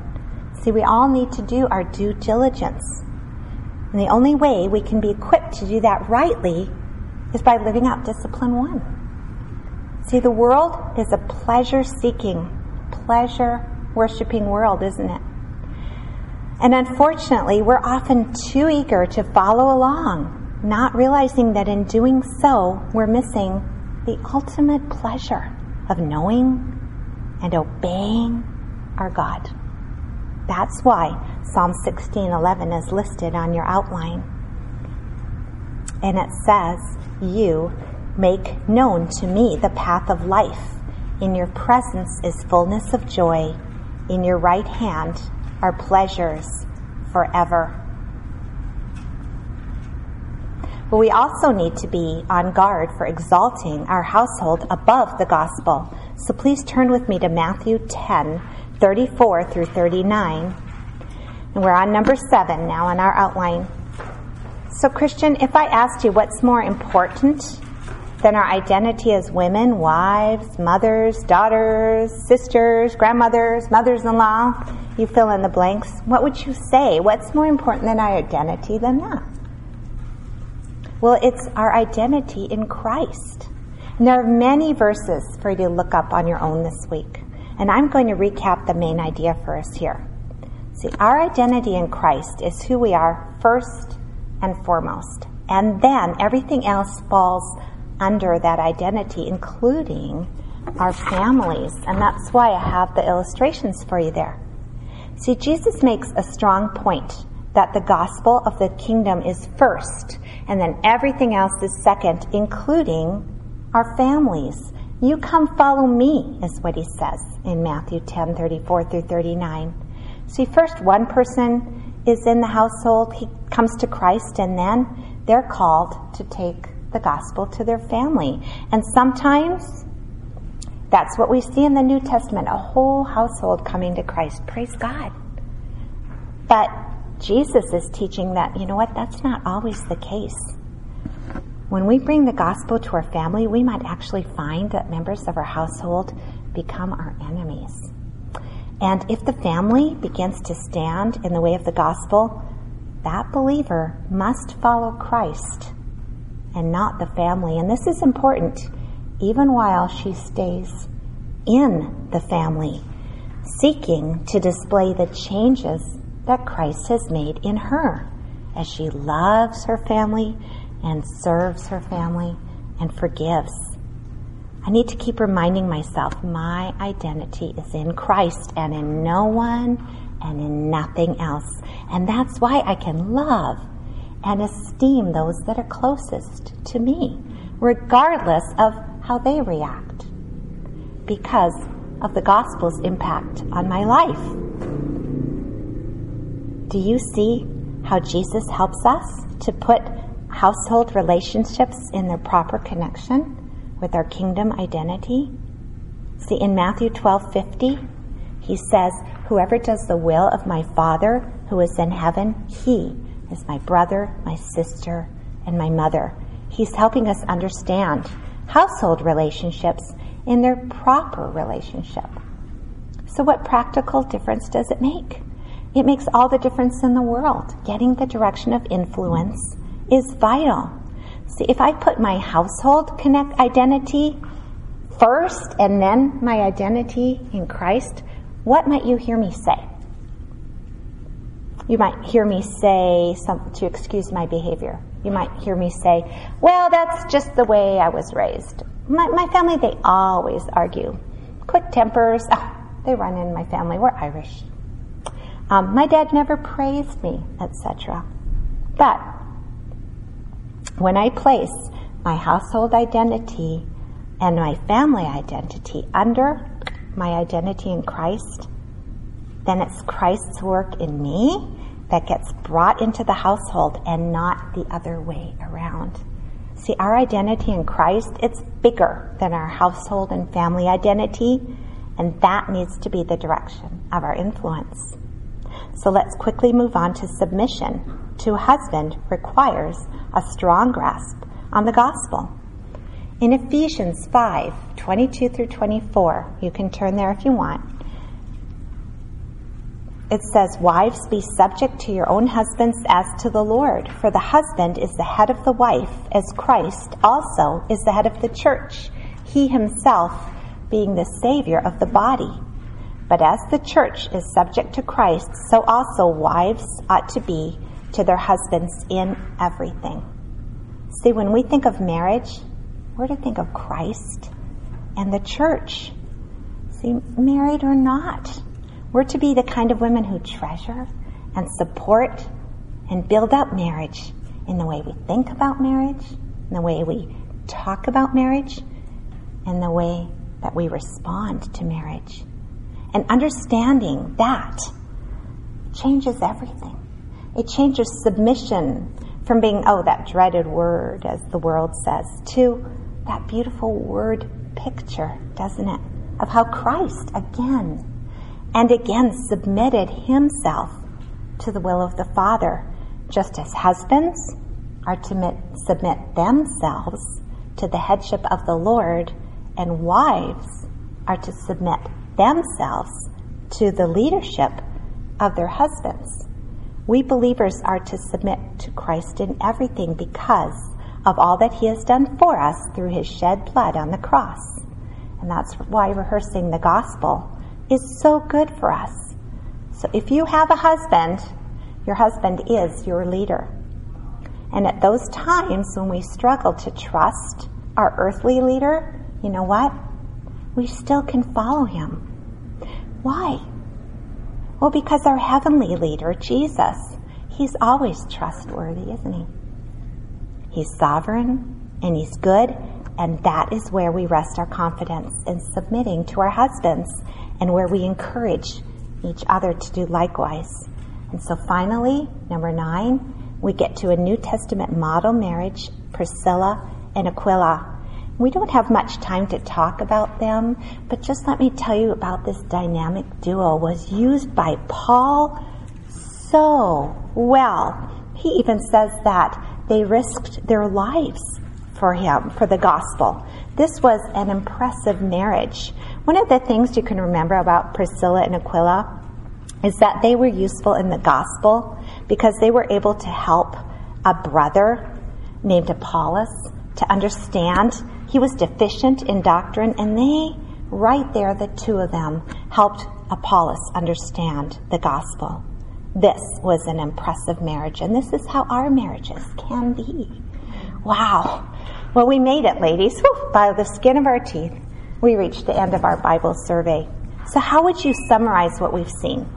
See, we all need to do our due diligence. And the only way we can be equipped to do that rightly is by living out discipline one. See, the world is a pleasure seeking, pleasure worshiping world, isn't it? And unfortunately, we're often too eager to follow along, not realizing that in doing so, we're missing the ultimate pleasure of knowing and obeying our God. That's why Psalm 16:11 is listed on your outline. And it says, "You Make known to me the path of life. In your presence is fullness of joy. In your right hand are pleasures forever. But we also need to be on guard for exalting our household above the gospel. So please turn with me to Matthew 10, 34 through 39. And we're on number 7 now on our outline. So, Christian, if I asked you what's more important than our identity as women, wives, mothers, daughters, sisters, grandmothers, mothers-in-law, you fill in the blanks. What would you say? What's more important than our identity than that? Well, it's our identity in Christ. And there are many verses for you to look up on your own this week. And I'm going to recap the main idea for us here. See, our identity in Christ is who we are first and foremost. And then everything else falls under that identity, including our families. And that's why I have the illustrations for you there. See, Jesus makes a strong point that the gospel of the kingdom is first, and then everything else is second, including our families. You come follow me, is what he says in Matthew 10 34 through 39. See, first one person is in the household, he comes to Christ, and then they're called to take the gospel to their family. And sometimes that's what we see in the New Testament a whole household coming to Christ. Praise God. But Jesus is teaching that, you know what, that's not always the case. When we bring the gospel to our family, we might actually find that members of our household become our enemies. And if the family begins to stand in the way of the gospel, that believer must follow Christ and not the family. And this is important even while she stays in the family, seeking to display the changes that Christ has made in her as she loves her family and serves her family and forgives. I need to keep reminding myself my identity is in Christ and in no one and in nothing else. And that's why I can love and esteem those that are closest to me, regardless of how they react, because of the gospel's impact on my life. Do you see how Jesus helps us to put household relationships in their proper connection with our kingdom identity? See, in Matthew 12:50, he says, "Whoever does the will of my Father who is in heaven, he is my brother, my sister, and my mother." He's helping us understand household relationships in their proper relationship. So what practical difference does it make? It makes all the difference in the world. Getting the direction of influence is vital. See, if I put my household connect identity first and then my identity in Christ, what might you hear me say? You might hear me say something to excuse my behavior. You might hear me say, well, that's just the way I was raised. My, my family, they always argue. Quick tempers, oh, they run in my family. We're Irish. Um, my dad never praised me, etc. But when I place my household identity and my family identity under my identity in Christ, then it's Christ's work in me that gets brought into the household and not the other way around. See, our identity in Christ, it's bigger than our household and family identity, and that needs to be the direction of our influence. So let's quickly move on to submission to a husband requires a strong grasp on the gospel. In Ephesians 5 22 through 24, you can turn there if you want. It says, Wives, be subject to your own husbands as to the Lord, for the husband is the head of the wife, as Christ also is the head of the church, he himself being the Savior of the body. But as the church is subject to Christ, so also wives ought to be to their husbands in everything. See, when we think of marriage, we're to think of Christ and the church. See, married or not, we're to be the kind of women who treasure and support and build up marriage in the way we think about marriage, in the way we talk about marriage, and the way that we respond to marriage. And understanding that changes everything. It changes submission from being, oh, that dreaded word, as the world says, to that beautiful word picture, doesn't it? Of how Christ again and again submitted himself to the will of the Father, just as husbands are to submit themselves to the headship of the Lord, and wives are to submit themselves to the leadership of their husbands. We believers are to submit to Christ in everything because of all that he has done for us through his shed blood on the cross. And that's why rehearsing the gospel is so good for us. So if you have a husband, your husband is your leader. And at those times when we struggle to trust our earthly leader, you know what? We still can follow him. Why? Well, because our heavenly leader, Jesus, he's always trustworthy, isn't he? He's sovereign and he's good, and that is where we rest our confidence in submitting to our husbands and where we encourage each other to do likewise. And so finally, number nine, we get to a New Testament model marriage, Priscilla and Aquila. We don't have much time to talk about them, but just let me tell you about this dynamic duo was used by Paul so well. He even says that they risked their lives for him, for the gospel. This was an impressive marriage. One of the things you can remember about Priscilla and Aquila is that they were useful in the gospel because they were able to help a brother named Apollos to understand he was deficient in doctrine and they right there the two of them helped Apollos understand the gospel. This was an impressive marriage and this is how our marriages can be. Wow. Well, we made it, ladies. By the skin of our teeth, we reached the end of our Bible survey. So how would you summarize what we've seen?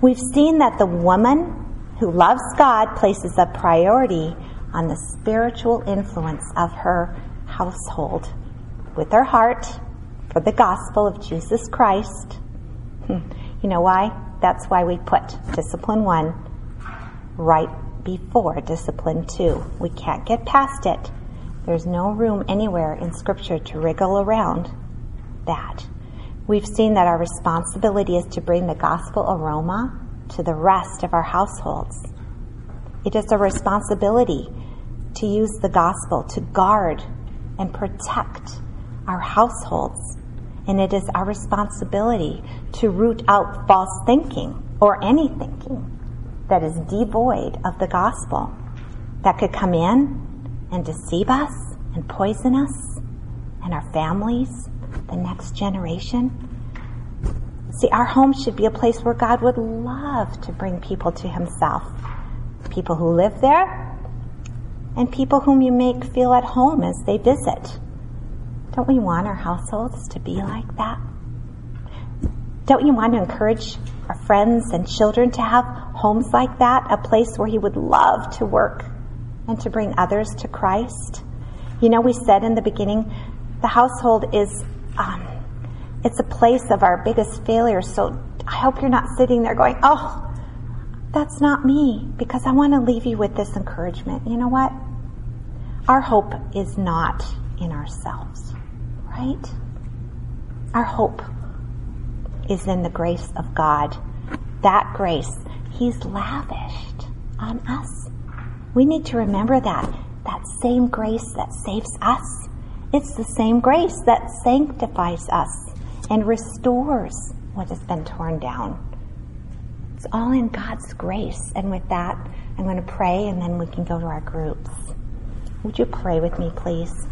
We've seen that the woman who loves God places a priority on the spiritual influence of her household with her heart for the gospel of Jesus Christ. Hmm. You know why? That's why we put discipline one right before discipline two. We can't get past it. There's no room anywhere in Scripture to wriggle around that. We've seen that our responsibility is to bring the gospel aroma to the rest of our households. It is a responsibility to use the gospel to guard and protect our households. And it is our responsibility to root out false thinking or any thinking that is devoid of the gospel that could come in and deceive us and poison us and our families, the next generation. See, our home should be a place where God would love to bring people to Himself. People who live there and people whom you make feel at home as they visit. Don't we want our households to be like that? Don't you want to encourage our friends and children to have homes like that, a place where He would love to work and to bring others to Christ? You know, we said in the beginning, the household is um, it's a place of our biggest failures. So I hope you're not sitting there going, oh, that's not me, because I want to leave you with this encouragement. You know what? Our hope is not in ourselves, right? Our hope is in the grace of God. That grace, He's lavished on us. We need to remember that. That same grace that saves us, it's the same grace that sanctifies us and restores what has been torn down. It's all in God's grace. And with that, I'm going to pray and then we can go to our groups. Would you pray with me, please?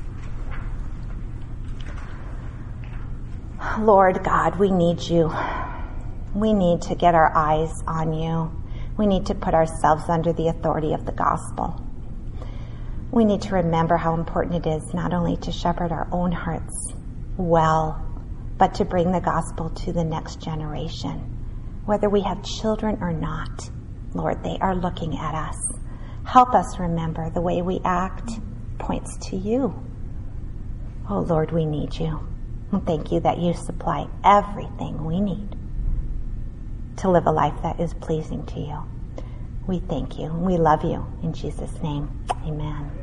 Lord God, we need you. We need to get our eyes on you. We need to put ourselves under the authority of the gospel. We need to remember how important it is not only to shepherd our own hearts well, but to bring the gospel to the next generation. Whether we have children or not, Lord, they are looking at us. Help us remember the way we act points to you. Oh Lord, we need you. Thank you that you supply everything we need to live a life that is pleasing to you. We thank you. We love you. In Jesus' name, amen.